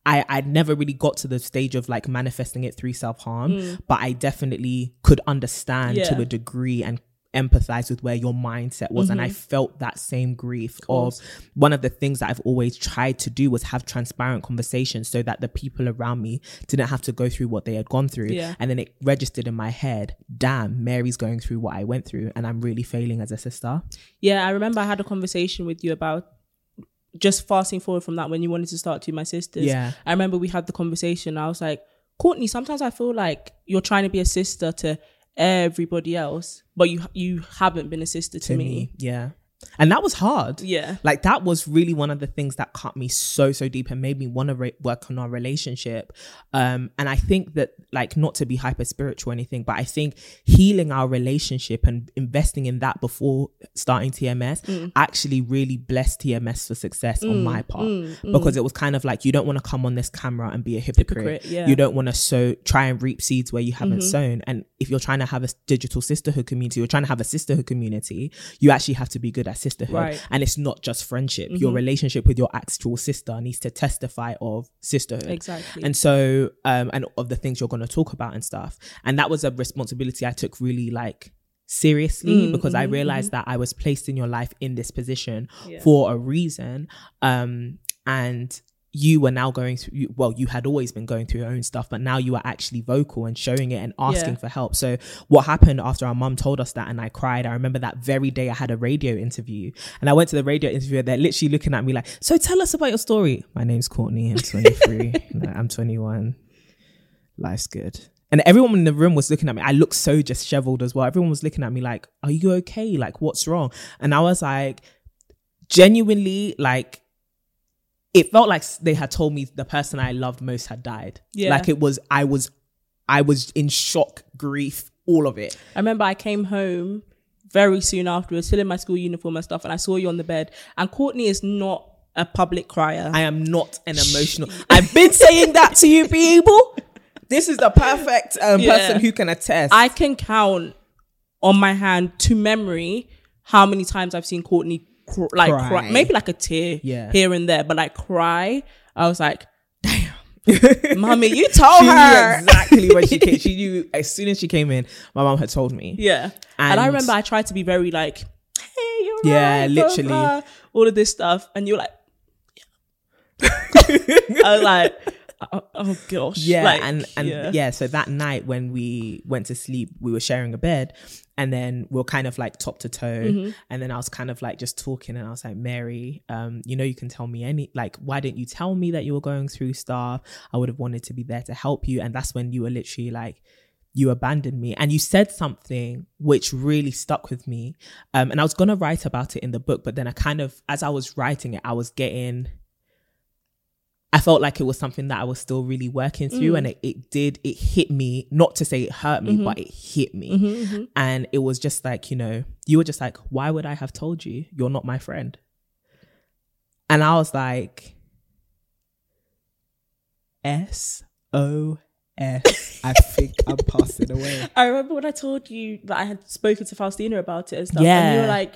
I I never really got to the stage of like manifesting it through self harm, but I definitely could understand to Mm. A degree and empathize with where your mindset was and i mm-hmm. felt that same grief of, one of the things that i've always tried to do was have transparent conversations so that the people around me didn't have to go through what they had gone through Yeah. and then it registered in my head damn mary's going through what i went through and i'm really failing as a sister Yeah, I remember I had a conversation with you about just fasting forward from that when you wanted to start to my sisters. Yeah. I remember we had the conversation. I was like, Courtney, sometimes I feel like you're trying to be a sister to everybody else, but you you haven't been a sister to, me. yeah and that was hard. Yeah. like that was really one of the things that cut me so so deep and made me want to re- work on our relationship. Um and i think that like not to be hyper spiritual or anything but i think healing our relationship and investing in that before starting tms Mm. actually really blessed tms for success on my part. because it was kind of like you don't want to come on this camera and be a hypocrite, Hypocrite, yeah. you don't want to sow try and reap seeds where you haven't sown. And if you're trying to have a digital sisterhood community you're trying to have a sisterhood community you actually have to be good sisterhood. Right. and it's not just friendship. Your relationship with your actual sister needs to testify of sisterhood. Exactly. and so um and of the things you're going to talk about and stuff. And that was a responsibility i took really like seriously because i realized that i was placed in your life in this position for a reason. Um and you were now going through well you had always been going through your own stuff but now you are actually vocal and showing it and asking Yeah. for help so what happened after our mum told us that and i cried i remember that very day i had a radio interview and i went to the radio interview they're literally looking at me like so tell us about your story my name's courtney i'm 23 [LAUGHS] No, i'm 21 life's good and everyone in the room was looking at me. I looked so disheveled as well. Everyone was looking at me like, "Are you okay? Like, what's wrong?" And I was like, genuinely, like, it felt like they had told me the person I loved most had died. Yeah. Like it was, I was, I was in shock, grief, all of it. I remember I came home very soon afterwards, still in my school uniform and stuff, and I saw you on the bed. And Courtney is not a public crier. I am not an emotional. [LAUGHS] I've been saying that to you people. This is the perfect um, Yeah. person who can attest. I can count on my hand to memory how many times I've seen Courtney cr- like Cry. cry. maybe like a tear Yeah. here and there, but like cry. I was like, [LAUGHS] damn, mommy, you told her. exactly when she came. She [LAUGHS] knew as soon as she came in. My mom had told me. Yeah, and, I remember I tried to be very like, hey, you're Yeah, right, blah, literally. blah, all of this stuff, and you're like, [LAUGHS] I was like, oh, oh gosh, Yeah, like, and and yeah. yeah. So that night when we went to sleep, we were sharing a bed, and then we are kind of like top to toe, Mm-hmm. and then I was kind of like just talking, and I was like, Mary, um, you know, you can tell me any like, why didn't you tell me that you were going through stuff? I would have wanted to be there to help you, and that's when you were literally like. You abandoned me, and you said something which really stuck with me. Um, and I was gonna write about it in the book, but then I kind of, as I was writing it, I was getting I felt like it was something that I was still really working through, and mm. it, it did, it hit me, not to say it hurt me, mm-hmm. but it hit me. Mm-hmm, mm-hmm. And it was just like, you know, you were just like, why would I have told you? You're not my friend. And I was like, S O S. I think I'm passing away. [LAUGHS] I remember when I told you that I had spoken to Faustina about it and stuff, and you were like,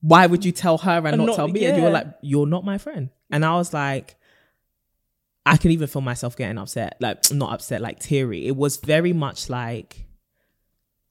why would you tell her and, And not, not- tell me? And you were like, you're not my friend. And I was like, I can even feel myself getting upset, like [TSK] not upset, like teary. It was very much like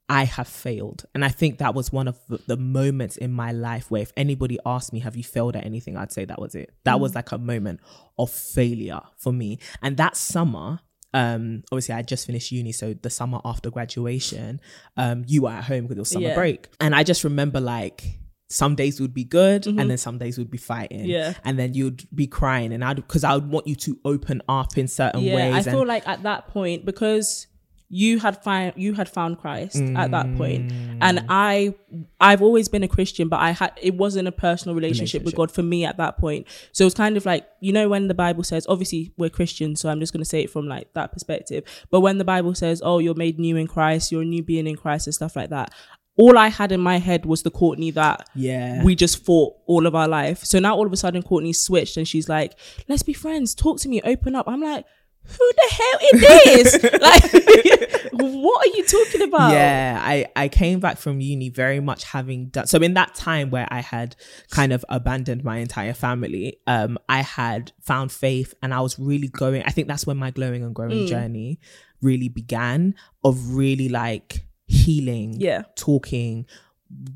I have failed. And I think that was one of the, moments in my life where if anybody asked me, have you failed at anything? I'd say that was it. That was like a moment of failure for me. And that summer, um, obviously I just finished uni, so the summer after graduation, um, you were at home because it was summer Yeah. break. And I just remember like some days would be good and then some days would be fighting. Mm-hmm. Yeah. And then you'd be crying and I'd because I would want you to open up in certain yeah. ways. I and, feel like at that point because you had found you had found Christ at that point, and Mm. I I've always been a Christian, but I had it wasn't a personal relationship, with God for me at that point. So it was kind of like you know when the Bible says, obviously we're Christians, so I'm just gonna say it from like that perspective. But when the Bible says, "Oh, you're made new in Christ, you're a new being in Christ," and stuff like that. All I had in my head was the Courtney that Yeah. we just fought all of our life. So now all of a sudden Courtney switched and she's like, let's be friends, talk to me, open up. I'm like, who the hell is this? [LAUGHS] like, [LAUGHS] what are you talking about? Yeah, I, I came back from uni very much having done so in that time where I had kind of abandoned my entire family, um, I had found faith and I was really going I think that's when my glowing and growing journey really began of really like healing, Yeah. talking,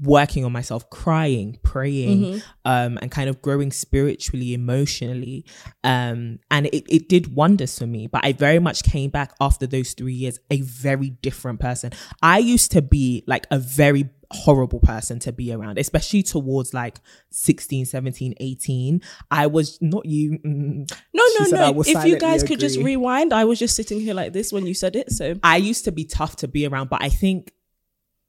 working on myself, crying, praying, um, and kind of growing spiritually, emotionally. Um, and it, it did wonders for me. But I very much came back after those three years a very different person. I used to be like a very horrible person to be around especially towards like 16 17 18 i was not you mm, No, no, no. If you guys could just rewind, I was just sitting here like this when you said it. So I used to be tough to be around, but I think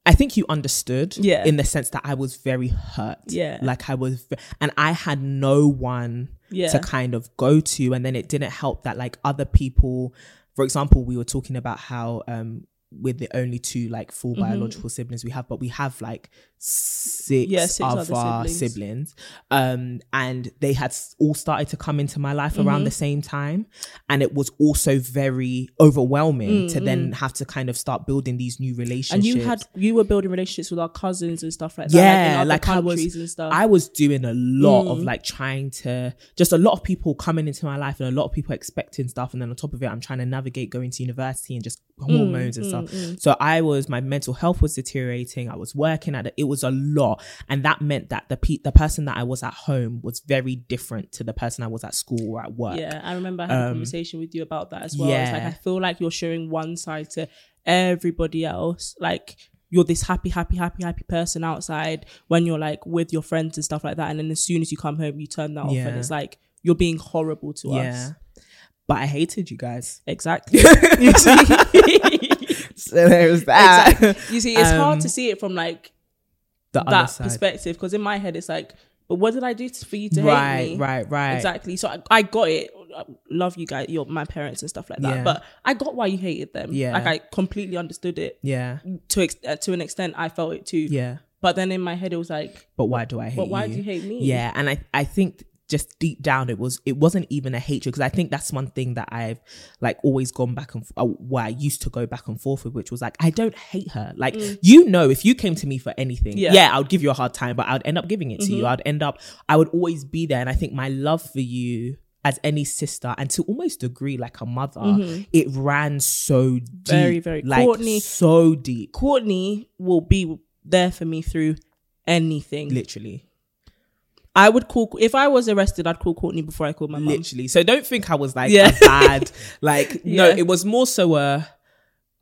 I think you understood. Yeah. In the sense that I was very hurt. Yeah. Like I was and I had no one Yeah. to kind of go to. And then it didn't help that like other people, for example, we were talking about how um we're the only two like full biological siblings we have, but we have like six, Mm-hmm. Yeah, six of other our siblings. siblings. Um, and they had all started to come into my life Mm-hmm. around the same time. And it was also very overwhelming to Mm, then have to kind of start building these new relationships. and you had you were building relationships with our cousins and stuff like that. yeah, like, like, in other I was, and stuff. Mm. I was doing a lot of like trying to just a lot of people coming into my life and a lot of people expecting stuff, and then on top of it, I'm trying to navigate going to university and just Mm, hormones and stuff. So I was my mental health was deteriorating. I was working at it. It was a lot, and that meant that the pe- the person that I was at home was very different to the person I was at school or at work. Yeah, I remember having a Um, conversation with you about that as well. It's like yeah. I feel like you're showing one side to everybody else. Like you're this happy, happy, happy, happy person outside when you're like with your friends and stuff like that. And then as soon as you come home, you turn that off, and it's like you're being horrible to yeah. us. But I hated you guys. Exactly. [LAUGHS] [LAUGHS] you see, So there's that. exactly. [LAUGHS] You see, it's hard Um, to see it from like The that side. perspective because in my head it's like, but what did I do for you to hate Right, me? right, right. Exactly. So I, I got it. I love you guys, your my parents and stuff like that. Yeah. But I got why you hated them. Yeah. Like I completely understood it. Yeah, To ex- uh, to an extent, I felt it too. yeah. But then in my head, it was like, But why do I hate but why you? do you hate me? Yeah, and I I think just deep down it was it wasn't even a hatred because I think that's one thing that I've like always gone back and uh, where I used to go back and forth with, which was like I don't hate her. Like mm. you know, if you came to me for anything, Yeah. yeah, I would give you a hard time, but I'd end up giving it to you. Mm-hmm. I'd end up I would always be there, and I think my love for you. As any sister, and to almost agree, like a mother, mm-hmm. it ran so deep, Very, very- like Courtney- so deep, Courtney will be there for me through anything. literally. I would call if I was arrested, I'd call Courtney before I called my mum. literally. So don't think I was like Yeah. a bad, [LAUGHS] like no, it was more so a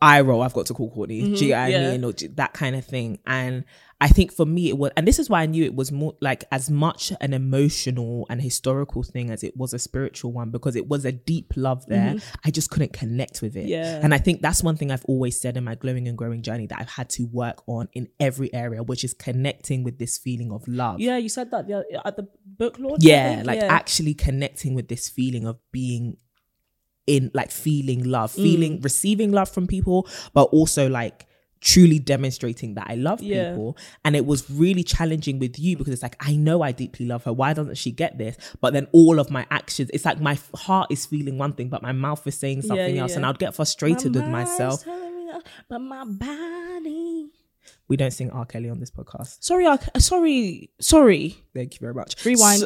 eye roll. I've got to call Courtney. Do you get what yeah. I mean? Or that kind of thing. And I think for me, it was, and this is why I knew it was more like as much an emotional and historical thing as it was a spiritual one because it was a deep love there. I just couldn't connect with it. Yeah. And I think that's one thing I've always said in my glowing and growing journey that I've had to work on in every area, which is connecting with this feeling of love Yeah, you said that at the book launch. Yeah like Yeah. actually connecting with this feeling of being in like feeling love Mm. feeling receiving love from people but also like truly demonstrating that i love Yeah. people and it was really challenging with you because it's like i know i deeply love her why doesn't she get this but then all of my actions it's like my heart is feeling one thing but my mouth is saying something yeah, else and i'd get frustrated My with myself that, but my body. we don't sing r kelly on this podcast Sorry, I, sorry, sorry. thank you very much Rewind.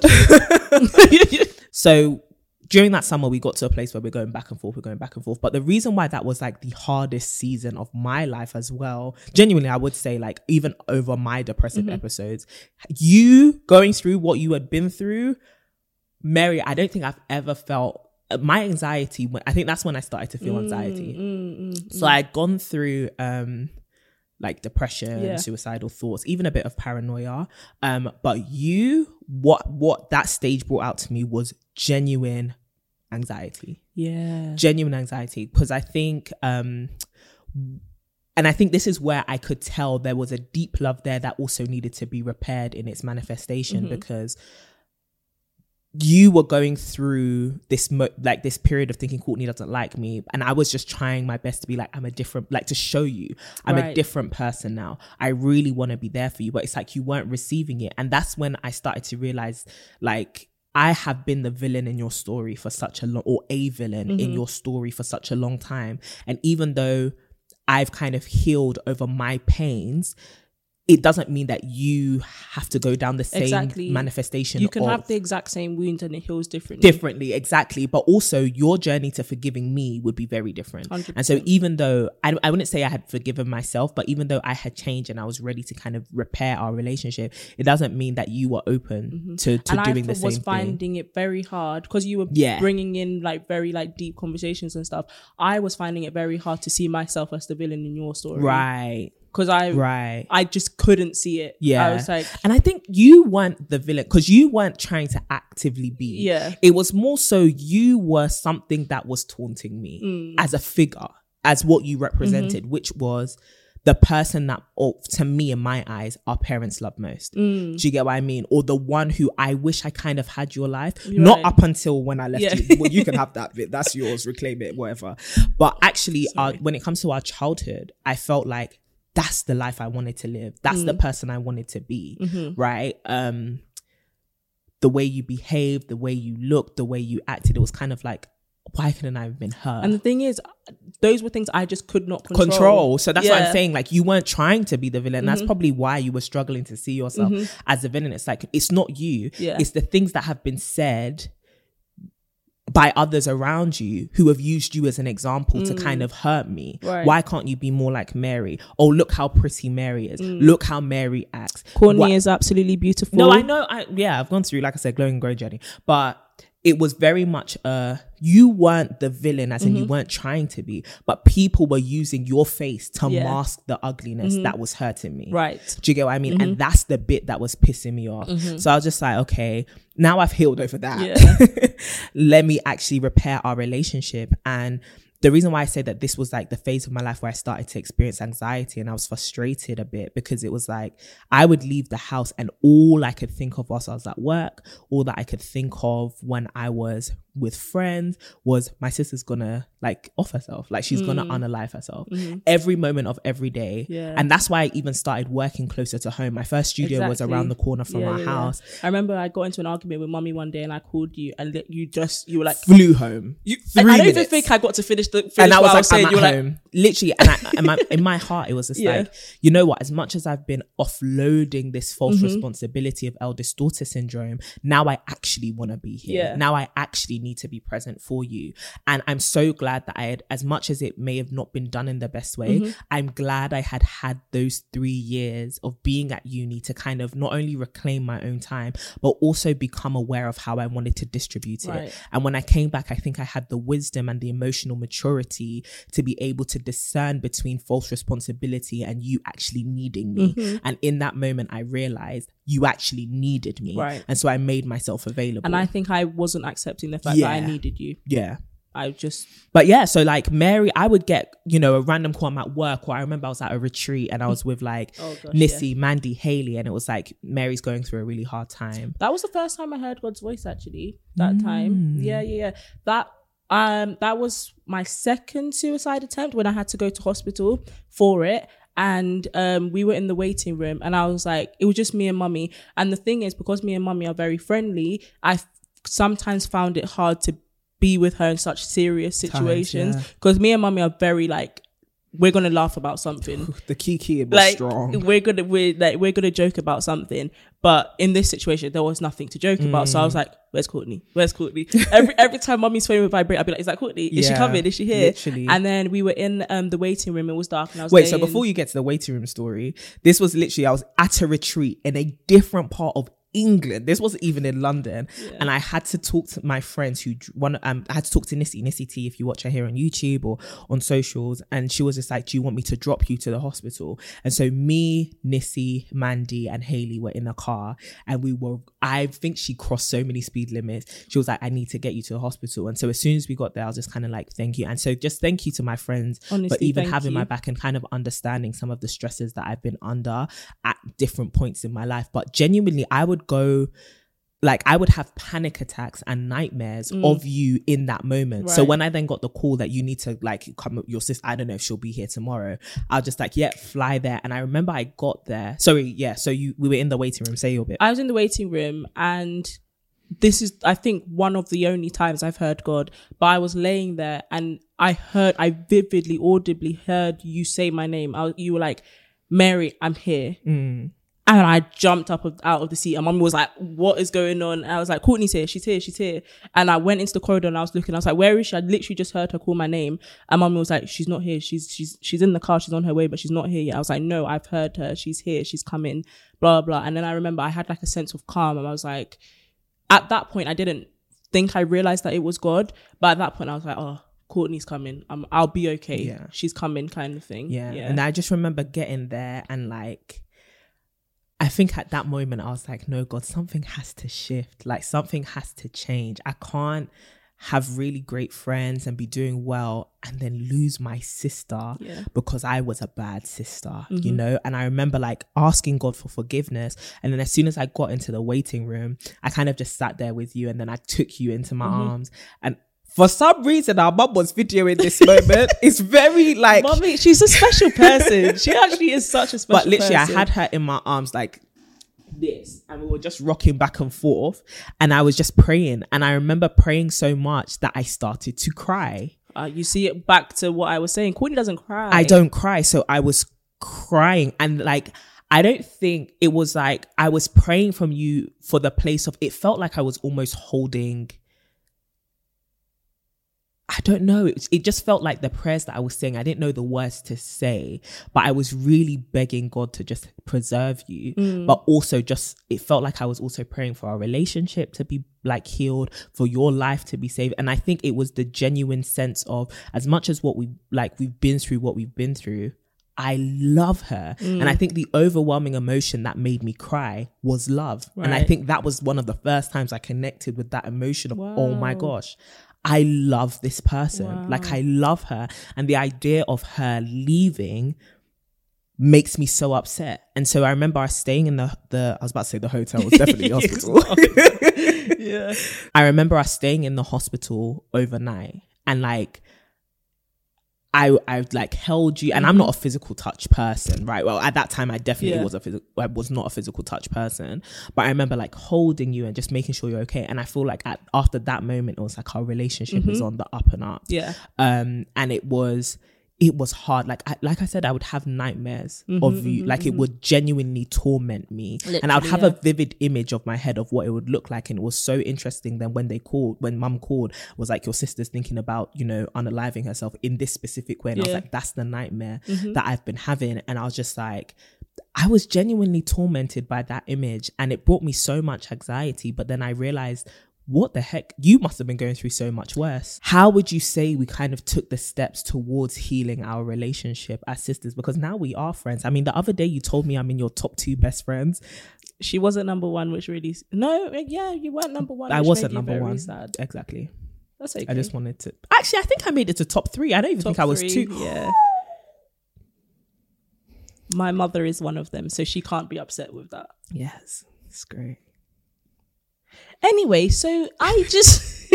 So [LAUGHS] [LAUGHS] during that summer, we got to a place where we're going back and forth, we're going back and forth. But the reason why that was like the hardest season of my life as well, genuinely, I would say, like, even over my depressive episodes, you going through what you had been through, Mary, I don't think I've ever felt uh, my anxiety. When, I think that's when I started to feel anxiety. So I'd gone through, um, like depression, Yeah. suicidal thoughts, even a bit of paranoia. Um, but you, what what that stage brought out to me was genuine anxiety, yeah. genuine anxiety. Because I think, um, and I think this is where I could tell there was a deep love there that also needed to be repaired in its manifestation because you were going through this mo- like this period of thinking Courtney doesn't like me and I was just trying my best to be like I'm a different like to show you I'm a different person now I really want to be there for you but it's like you weren't receiving it and that's when I started to realize like I have been the villain in your story for such a long or a villain in mm-hmm. your story for such a long time. And even though I've kind of healed over my pains it doesn't mean that you have to go down the same Exactly. manifestation. You can have the exact same wound and it heals differently. differently exactly but also your journey to forgiving me would be very different 100%. and so even though I, I wouldn't say i had forgiven myself but even though i had changed and i was ready to kind of repair our relationship it doesn't mean that you were open to, to Mm-hmm. and doing I the same was thing finding it very hard because you were Yeah. bringing in like very like deep conversations and stuff. I was finding it very hard to see myself as the villain in your story, right Because I, right I just couldn't see it. yeah I was like, and i think you weren't the villain because you weren't trying to actively be Yeah. it was more so you were something that was taunting me Mm. as a figure as what you represented Mm-hmm. which was the person that or to me in my eyes our parents love most Mm. do you get what i mean or the one who i wish i kind of had your life not Right. up until when i left Yeah. you well you can have that bit that's yours reclaim it whatever but actually our, when it comes to our childhood i felt like that's the life i wanted to live that's Mm. the person i wanted to be right um the way you behaved the way you looked the way you acted it was kind of like why couldn't i have been her and the thing is, those were things I just could not control. control. So that's what I'm saying. Like you weren't trying to be the villain. Mm-hmm. That's probably why you were struggling to see yourself as the villain. It's like it's not you. Yeah. It's the things that have been said by others around you who have used you as an example to kind of hurt me. Mm. Right. Why can't you be more like Mary? Oh, look how pretty Mary is. Look how Mary acts. Courtney Why- is absolutely beautiful. no, I know. I yeah, I've gone through, like I said, glowing growing journey, but it was very much uh you weren't the villain, as in you mm-hmm. weren't trying to be, but people were using your face to Yeah. mask the ugliness mm-hmm. that was hurting me. Right. Do you get what I mean? And mm-hmm. that's the bit that was pissing me off. So I was just like, okay, now I've healed over that. [LAUGHS] Let me actually repair our relationship. And the reason why I say that this was like the phase of my life where I started to experience anxiety and I was frustrated a bit because it was like I would leave the house and all I could think of whilst I was at work, all that I could think of when I was with friends was my sister's gonna like off herself, like she's gonna unalive herself every moment of every day. Yeah. And that's why I even started working closer to home. My first studio was around the corner from Yeah, our yeah, house. I remember I got into an argument with mummy one day and I called you and you just you were like Flew home. You, I, I don't even think I got to finish the finish and I was I like, was saying. I'm You were like. Literally, and, I, and my, in my heart, it was just [LAUGHS] like, you know what? As much as I've been offloading this false Mm-hmm. responsibility of eldest daughter syndrome, now I actually want to be here. Now I actually need to be present for you. And I'm so glad that I had, as much as it may have not been done in the best way, Mm-hmm. I'm glad I had had those three years of being at uni to kind of not only reclaim my own time, but also become aware of how I wanted to distribute it. Right. And when I came back, I think I had the wisdom and the emotional maturity to be able to discern between false responsibility and you actually needing me. Mm-hmm. And in that moment, I realized you actually needed me. Right. And so I made myself available. and I think I wasn't accepting the fact that I needed you. yeah. I just But yeah, so like Mary, I would get, you know, a random call I'm at work, or I remember I was at a retreat and I was with like [LAUGHS] Oh, gosh, Nissy, Mandy, Haley, and it was like Mary's going through a really hard time. that was the first time I heard God's voice actually. That time. Yeah, yeah, yeah. That um that was my second suicide attempt when I had to go to hospital for it. And um we were in the waiting room and I was like, it was just me and mummy. And the thing is, because me and mummy are very friendly, I f- sometimes found it hard to be with her in such serious situations. yeah. Because me and mummy are very like we're gonna laugh about something. [LAUGHS] The kiki was like strong. we're gonna we're like we're gonna joke about something but in this situation there was nothing to joke about. So i Mm. was like where's courtney? Where's courtney? [LAUGHS] Every every time mommy's phone would vibrate i'd be like is that courtney? Is she Yeah, coming? Is she here? literally. and then we were in um the waiting room. It was dark and i was Wait, so before you get to the waiting room story, this was literally I was at a retreat in a different part of England. This wasn't even in London, and I had to talk to my friends who one. Um, I had to talk to Nissy, Nissy T, if you watch her here on YouTube or on socials, and she was just like, "Do you want me to drop you to the hospital?" And so me, Nissy, Mandy, and Haley were in the car, and we were. I think she crossed so many speed limits. She was like, "I need to get you to the hospital," and so as soon as we got there, I was just kind of like, "Thank you," and so just thank you to my friends for Honestly, even having you. my back and kind of understanding some of the stresses that I've been under at different points in my life. But genuinely, I would go like I would have panic attacks and nightmares of you in that moment. So Mm. When I then got the call that you need to like come your sister, I don't know if she'll be here tomorrow. I was just like, yeah, fly there. And I remember I got there. Sorry, yeah. So you we were in the waiting room. Say your bit. i was in the waiting room and this is i think one of the only times i've heard god but i was laying there and i heard i vividly audibly heard you say my name I, you were like Mary, I'm here. And I jumped up of, out of the seat and mum was like, what is going on? And I was like, Courtney's here. She's here. She's here. And I went into the corridor and I was looking. I was like, where is she? I literally just heard her call my name. And mum was like, she's not here. She's, she's, she's in the car. She's on her way, but she's not here yet. I was like, no, I've heard her. She's here. She's coming, blah, blah. And then I remember I had like a sense of calm and I was like, at that point, I didn't think I realized that it was God. But at that point, I was like, oh, Courtney's coming. Um, I'll be okay. Yeah. She's coming kind of thing. Yeah. And I just remember getting there and like, I think at that moment I was like, no, God, something has to shift. Like something has to change. I can't have really great friends and be doing well and then lose my sister Yeah. because I was a bad sister, you mm-hmm. know? And I remember like asking God for forgiveness. And then as soon as I got into the waiting room, I kind of just sat there with you and then I took you into my mm-hmm. arms. And for some reason, our mum was videoing this moment. [LAUGHS] it's very like Mommy, she's a special person. she actually is such a special but literally person. i had her in my arms like this and we were just rocking back and forth and i was just praying and i remember praying so much that i started to cry Uh, you see it back to what I was saying. Courtney doesn't cry. i don't cry so i was crying and like i don't think it was like i was praying from you for the place of it felt like i was almost holding I don't know. It, it just felt like the prayers that I was saying, I didn't know the words to say, but I was really begging God to just preserve you. Mm. But also, just it felt like I was also praying for our relationship to be like healed, for your life to be saved. And I think it was the genuine sense of as much as what we like, we've been through what we've been through. I love her. And I mm. think the overwhelming emotion that made me cry was love. And I think that was one of the first times I connected with that emotion of, oh my gosh, I love this person. Like I love her. And the idea of her leaving makes me so upset. And so I remember I staying in the the I was about to say the hotel, was definitely the [LAUGHS] hospital. [LAUGHS] Yeah. [LAUGHS] I remember us staying in the hospital overnight and like I I like held you and I'm not a physical touch person, right? Well, at that time I definitely Yeah. was a physical I was not a physical touch person, but I remember like holding you and just making sure you're okay and I feel like at, after that moment it was like our relationship was on the up and up Yeah. um and it was it was hard. Like I, like i said i would have nightmares of mm-hmm, you. Like it mm-hmm. would genuinely torment me. And i would have a vivid image of my head of what it would look like. And it was so interesting then when they called when mum called was like your sister's thinking about you know unaliving herself in this specific way. And i was like that's the nightmare mm-hmm. that i've been having. And i was just like I was genuinely tormented by that image. And it brought me so much anxiety. But then I realized, what the heck? You must have been going through so much worse. How would you say we kind of took the steps towards healing our relationship as sisters? Because now we are friends. I mean, the other day you told me I'm in your top two best friends. She wasn't number one, which really no, eh, yeah, you weren't number one. I wasn't number one. Sad. Exactly. That's okay. I just wanted to. Actually, I think I made it to top three. I don't even Top think I was three, two. Yeah. My mother is one of them, so she can't be upset with that. Yes, it's great. Anyway, so I [LAUGHS] just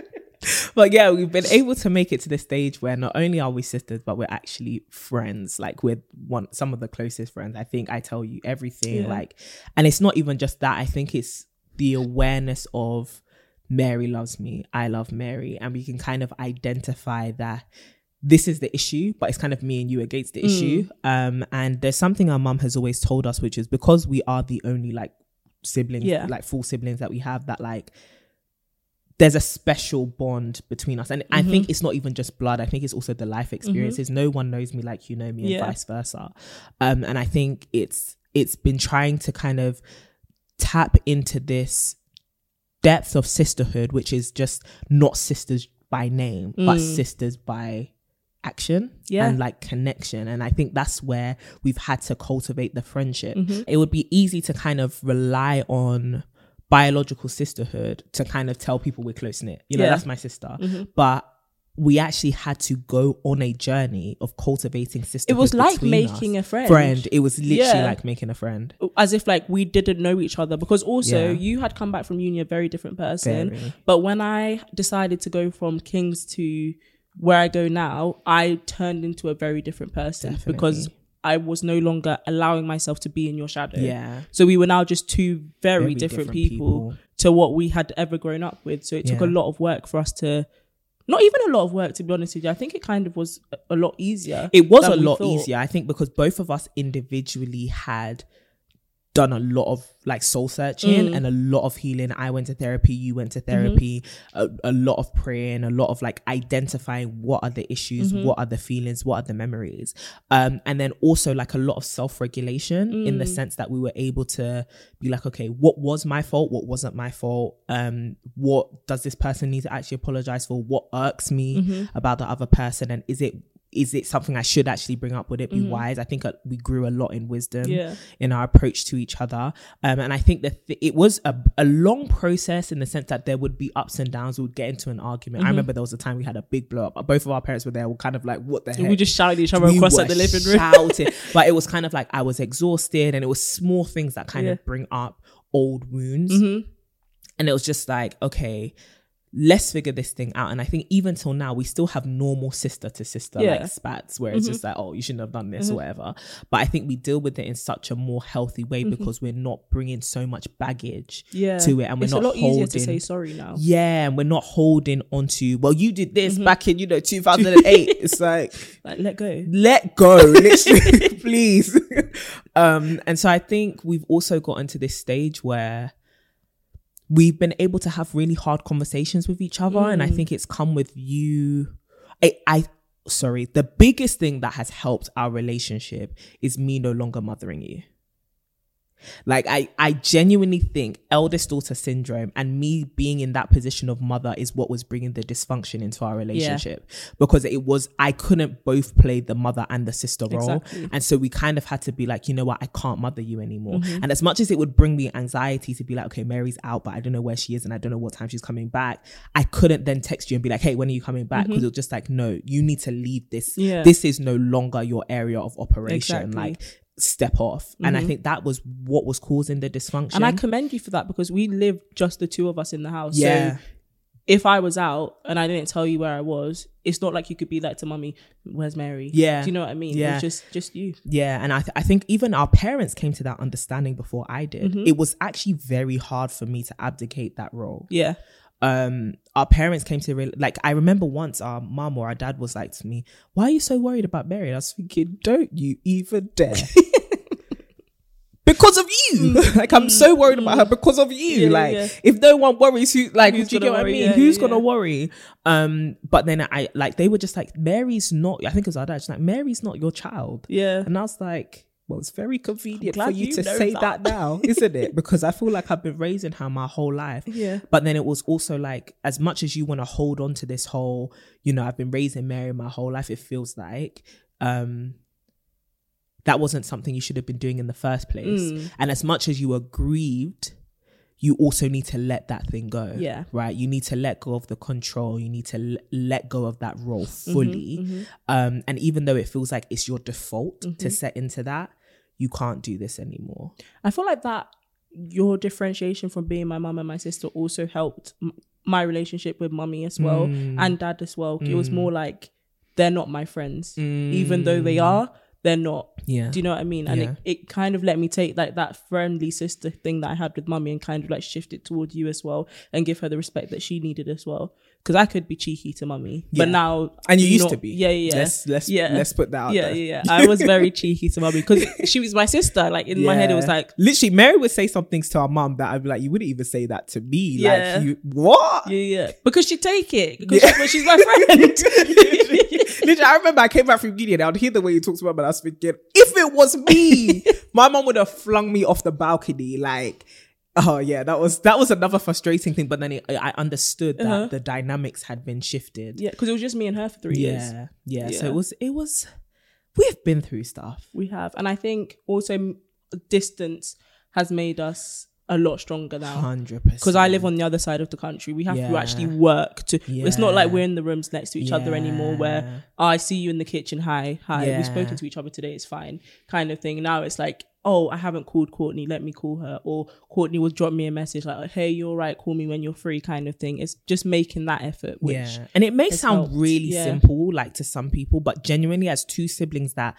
[LAUGHS] but yeah, we've been able to make it to the stage where not only are we sisters, but we're actually friends. Like we're one some of the closest friends. I think I tell you everything. Yeah. Like, and it's not even just that. I think it's the awareness of Mary loves me, I love Mary, and we can kind of identify that this is the issue, but it's kind of me and you against the issue. Um, and there's something our mum has always told us, which is because we are the only like siblings, Yeah. like full siblings that we have, that like there's a special bond between us. And I Mm-hmm. think it's not even just blood. I think it's also the life experiences. No one knows me like you know me and Yeah. vice versa. Um, and I think it's it's been trying to kind of tap into this depth of sisterhood, which is just not sisters by name, but sisters by action. Yeah. and like connection. And I think that's where we've had to cultivate the friendship. Mm-hmm. It would be easy to kind of rely on biological sisterhood to kind of tell people we're close knit. You know, Yeah. that's my sister. But we actually had to go on a journey of cultivating sisterhood. It was like making us. a friend. Friend. It was literally Yeah. like making a friend. as if like we didn't know each other because also Yeah. you had come back from uni a very different person. Very. But when I decided to go from Kings to where I go now, I turned into a very different person because I was no longer allowing myself to be in your shadow. Yeah. So we were now just two very, Very different, different people, people. to what we had ever grown up with. So it took a lot of work for us to not even a lot of work to be honest with you. I think it kind of was a, a lot easier. It was a lot thought. easier, I think, because both of us individually had done a lot of like soul searching Mm. and a lot of healing. I went to therapy, you went Mm-hmm. to therapy, a, a lot of praying, a lot of like identifying what are the issues, Mm-hmm. what are the feelings, what are the memories. Um, and then also like a lot of self regulation in Mm. the sense that we were able to be like, okay, what was my fault? What wasn't my fault? Um, what does this person need to actually apologize for? What irks me Mm-hmm. about the other person? And is it is it something I should actually bring up? Would it be wise? I think uh, we grew a lot in wisdom Mm-hmm. Yeah. in our approach to each other. Um, and I think that th- it was a, a long process in the sense that there would be ups and downs. We would get into an argument. I remember there was a time we had a big blow up. Both of our parents were there. We're kind of like, what the heck? We just shouted each other We across at the living room. shouting. [LAUGHS] but it was kind of like I was exhausted and it was small things that kind Yeah. Mm-hmm. of bring up old wounds. And it was just like, okay, let's figure this thing out. And I think even till now, we still have normal sister to sister Yeah. Mm-hmm. like spats where it's just like, oh, you shouldn't have done this or whatever. But I think we deal with it in such a more healthy way because we're not bringing so much baggage Mm-hmm. Yeah. to it. And we're it's not a lot holding. easier to say sorry now. yeah, and we're not holding onto, well, you did this Mm-hmm. back in, you know, [LAUGHS] 2008. it's like, [LAUGHS] Like let go. let go literally [LAUGHS] please um and so i think we've also gotten to this stage where we've been able to have really hard conversations with each other and i mm. think it's come with you. I i sorry the biggest thing that has helped our relationship is me no longer mothering you like I, I genuinely think eldest daughter syndrome and me being in that position of mother is what was bringing the dysfunction into our relationship because it was I couldn't both play the mother and the sister role, Exactly. and so we kind of had to be like, you know what, I can't mother you anymore. Mm-hmm. And as much as it would bring me anxiety to be like, okay, Mary's out, but I don't know where she is and I don't know what time she's coming back. I couldn't then text you and be like, hey, when are you coming back? Mm-hmm. Because it was just like, no, you need to leave this. Yeah. This is no longer your area of operation. Exactly. Like step off. And I think that was what was causing the dysfunction. And I commend you for that because we lived just the two of us in the house. Yeah. So if I was out and I didn't tell you where I was, it's not like you could be like to mummy, where's Mary? Yeah. Do you know what I mean? Yeah. It's just just you. Yeah, and I, th- I think even our parents came to that understanding before I did. Mm-hmm. It was actually very hard for me to abdicate that role. Yeah. Um, our parents came to real like I remember once our mom or our dad was like to me, "Why are you so worried about Mary?" And I was thinking, "Don't you even dare." [LAUGHS] Because of you, [LAUGHS] like I'm so worried about her because of you. Yeah, like, yeah. if no one worries, who like, Who's do you get what I mean? Yeah, Who's gonna worry? Um, but then I like they were just like, Mary's not. I think it was our dad. She's like, Mary's not your child. Yeah. And I was like, well, it's very convenient for you, you to say that. that. now, isn't it? Because I feel like I've been raising her my whole life. Yeah. But then it was also like, as much as you want to hold on to this whole, you know, I've been raising Mary my whole life, it feels like, um, that wasn't something you should have been doing in the first place. Mm. And as much as you were grieved, you also need to let that thing go. Yeah. Right. You need to let go of the control. You need to l- let go of that role Mm-hmm, fully. Um, and even though it feels like it's your default Mm-hmm. to set into that, you can't do this anymore. I feel like that your differentiation from being my mum and my sister also helped m- my relationship with mummy as well Mm. and dad as well. It was more like they're not my friends, even though Mm. they are. They're not. Yeah. Do you know what I mean? And Yeah. it, it kind of let me take like that friendly sister thing that I had with mummy and kind of like shift it towards you as well and give her the respect that she needed as well. Because I could be cheeky to mummy, but now And you used not- to be. Yeah, yeah. Let's- let's- yeah. let's put that out Yeah, there. yeah, yeah. I was very cheeky to mummy because [LAUGHS] she was my sister. Like in my head, it was like literally Mary would say some things to our mum that I'd be like, you wouldn't even say that to me. Yeah. Like you what? Yeah, yeah. Because she take it. Because Yeah. she, but she's my friend. [LAUGHS] [LAUGHS] Literally, I remember I came back from uni and I would hear the way you talked about, and I was thinking, if it was me, [LAUGHS] my mom would have flung me off the balcony. Like, oh yeah, that was that was another frustrating thing. But then it, I understood that Uh-huh. the dynamics had been shifted. yeah, because it was just me and her for three years. yeah, yeah. So it was it was we've been through stuff. We have, and I think also distance has made us a lot stronger now. Hundred percent. Because I live on the other side of the country, we have to actually work to. It's not like we're in the rooms next to each other anymore. Where oh, I see you in the kitchen, hi, hi, Yeah. we've spoken to each other today, it's fine, kind of thing. Now it's like, oh, I haven't called Courtney, let me call her, or Courtney will drop me a message like, hey, you're right, call me when you're free, kind of thing. It's just making that effort, which yeah. And it may sound helped. really Yeah. simple, like to some people, but genuinely, as two siblings that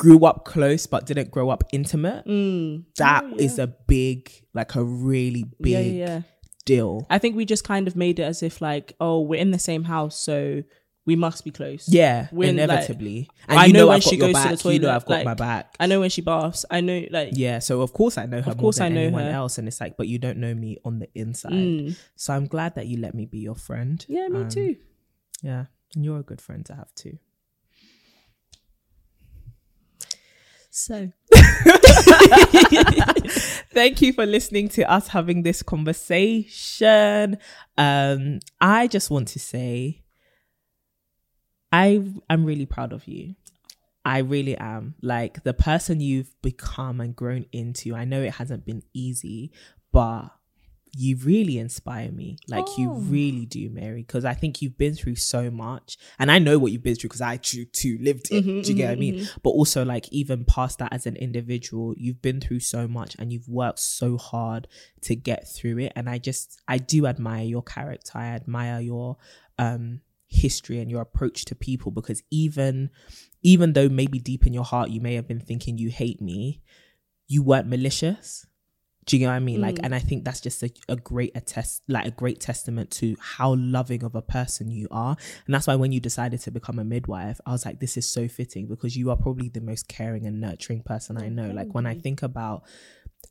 grew up close but didn't grow up intimate, Mm. that Oh, is a big, like a really big yeah, yeah, yeah. still. I think we just kind of made it as if like, oh, we're in the same house, so we must be close. Yeah, like, inevitably. and I you know know, when I've she goes to the toilet. you know I've got like, my back. I know when she baths. I know like Yeah, so of course I know her. Of course I know anyone her. else, and it's like, but you don't know me on the inside. Mm. So I'm glad that you let me be your friend. Yeah, me Um, too. Yeah, and you're a good friend to have too. So [LAUGHS] Thank you for listening to us having this conversation. Um, I just want to say, I I'm really proud of you. I really am. Like the person you've become and grown into. I know it hasn't been easy, but you really inspire me. Like you Oh. really do, Mary, because I think you've been through so much. And I know what you've been through because I too, too lived it. Mhm, do you get what I mhm, mean? But also like even past that as an individual, you've been through so much and you've worked so hard to get through it. And I just I do admire your character. I admire your um history and your approach to people because even even though maybe deep in your heart you may have been thinking you hate me, you weren't malicious. Do you know what I mean? Like, Mm. and I think that's just a, a great attest, like a great testament to how loving of a person you are. And that's why when you decided to become a midwife, I was like, this is so fitting because you are probably the most caring and nurturing person I know. Like when I think about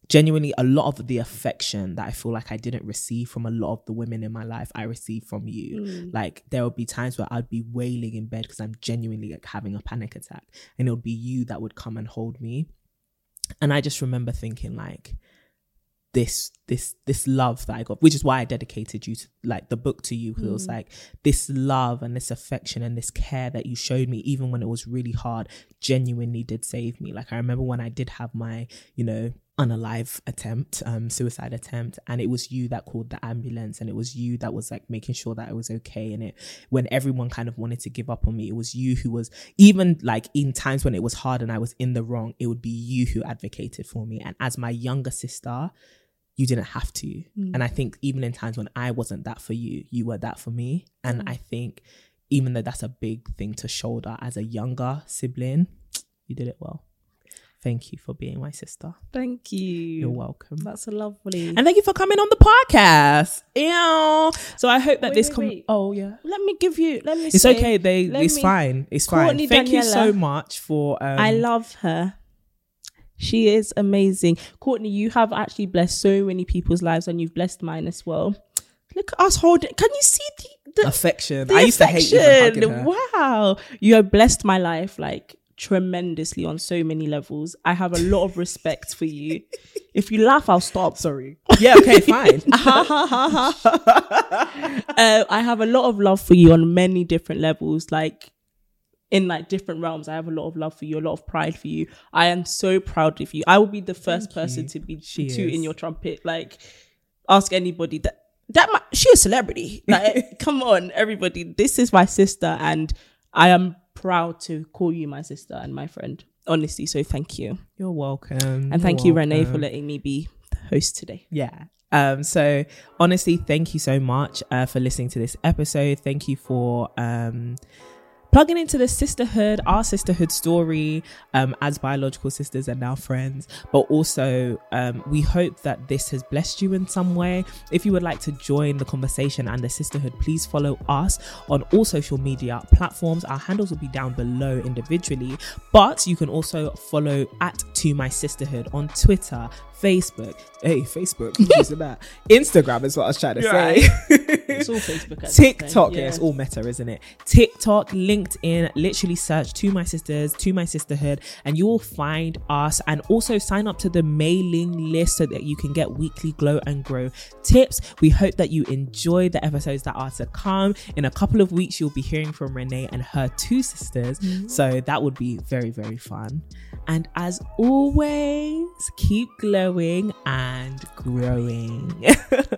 genuinely a lot of the affection that I feel like I didn't receive from a lot of the women in my life, I received from you. Mm. Like there would be times where I'd be wailing in bed because I'm genuinely like having a panic attack, and it would be you that would come and hold me. And I just remember thinking like this this this love that I got, which is why I dedicated you to like the book to you because it was like this love and this affection and this care that you showed me, even when it was really hard, genuinely did save me. Like I remember when I did have my, you know, unalive attempt, um, suicide attempt, and it was you that called the ambulance, and it was you that was like making sure that I was okay. And it when everyone kind of wanted to give up on me, it was you who was even like in times when it was hard and I was in the wrong, it would be you who advocated for me. And as my younger sister, you didn't have to. And I think even in times when I wasn't that for you, you were that for me. And I think even though that's a big thing to shoulder as a younger sibling, [TSK] you did it well. Thank you for being my sister. Thank you. You're welcome. That's a lovely. And thank you for coming on the podcast. Ew. So I hope that Wait, this wait, com- wait. Oh yeah. let me give you. Let me. It's say, okay. They it's me- fine. It's Courtney fine. Thank you so much for um I love her. She is amazing. Courtney, you have actually blessed so many people's lives and you've blessed mine as well. Look at us holding. Can you see the, the, affection. the I used to hate even hugging her. Wow. You have blessed my life like tremendously on so many levels. I have a lot of respect for you. [LAUGHS] If you laugh, I'll stop. Sorry. Yeah, okay, [LAUGHS] fine. [LAUGHS] uh, I have a lot of love for you on many different levels, like in like different realms. I have a lot of love for you, a lot of pride for you. I am so proud of you. I will be the first person to be She tooting is. your trumpet. Like, ask anybody that that might, she a celebrity. [LAUGHS] Like, come on, everybody. This is my sister, and I am proud to call you my sister and my friend. Honestly, so thank you, You're welcome. and thank you, Renee, for letting me be the host today. Yeah. Um, so honestly, thank you so much uh, for listening to this episode. Thank you for um, plugging into the sisterhood, our sisterhood story um, as biological sisters and now friends. But also, um, we hope that this has blessed you in some way. If you would like to join the conversation and the sisterhood, please follow us on all social media platforms. Our handles will be down below individually, but you can also follow at To My Sisterhood on Twitter, Facebook. Hey, Facebook, [LAUGHS] that? Instagram is what I was trying to say. [LAUGHS] It's all Facebook. at this time. TikTok, yeah. it's all meta, isn't it? TikTok, LinkedIn, literally search to my sisters, to my sisterhood, and you will find us. And also sign up to the mailing list so that you can get weekly glow and grow tips. We hope that you enjoy the episodes that are to come. In a couple of weeks, you'll be hearing from Renee and her two sisters. Mm-hmm. So that would be very, very fun. And as always, keep glowing and growing.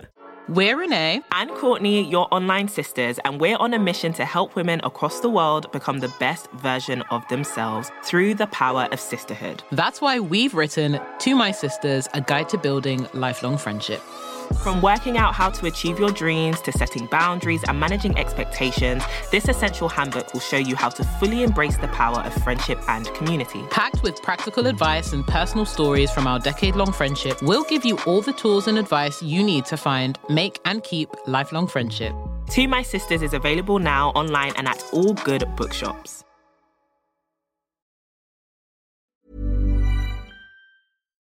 [LAUGHS] We're Renee. and Courtney, your online sisters, and we're on a mission to help women across the world become the best version of themselves through the power of sisterhood. That's why we've written To My Sisters, a guide to building lifelong friendship. From working out how to achieve your dreams to setting boundaries and managing expectations, this essential handbook will show you how to fully embrace the power of friendship and community. Packed with practical advice and personal stories from our decade long friendship, we'll give you all the tools and advice you need to find, make, and keep lifelong friendship. To My Sisters is available now online and at all good bookshops.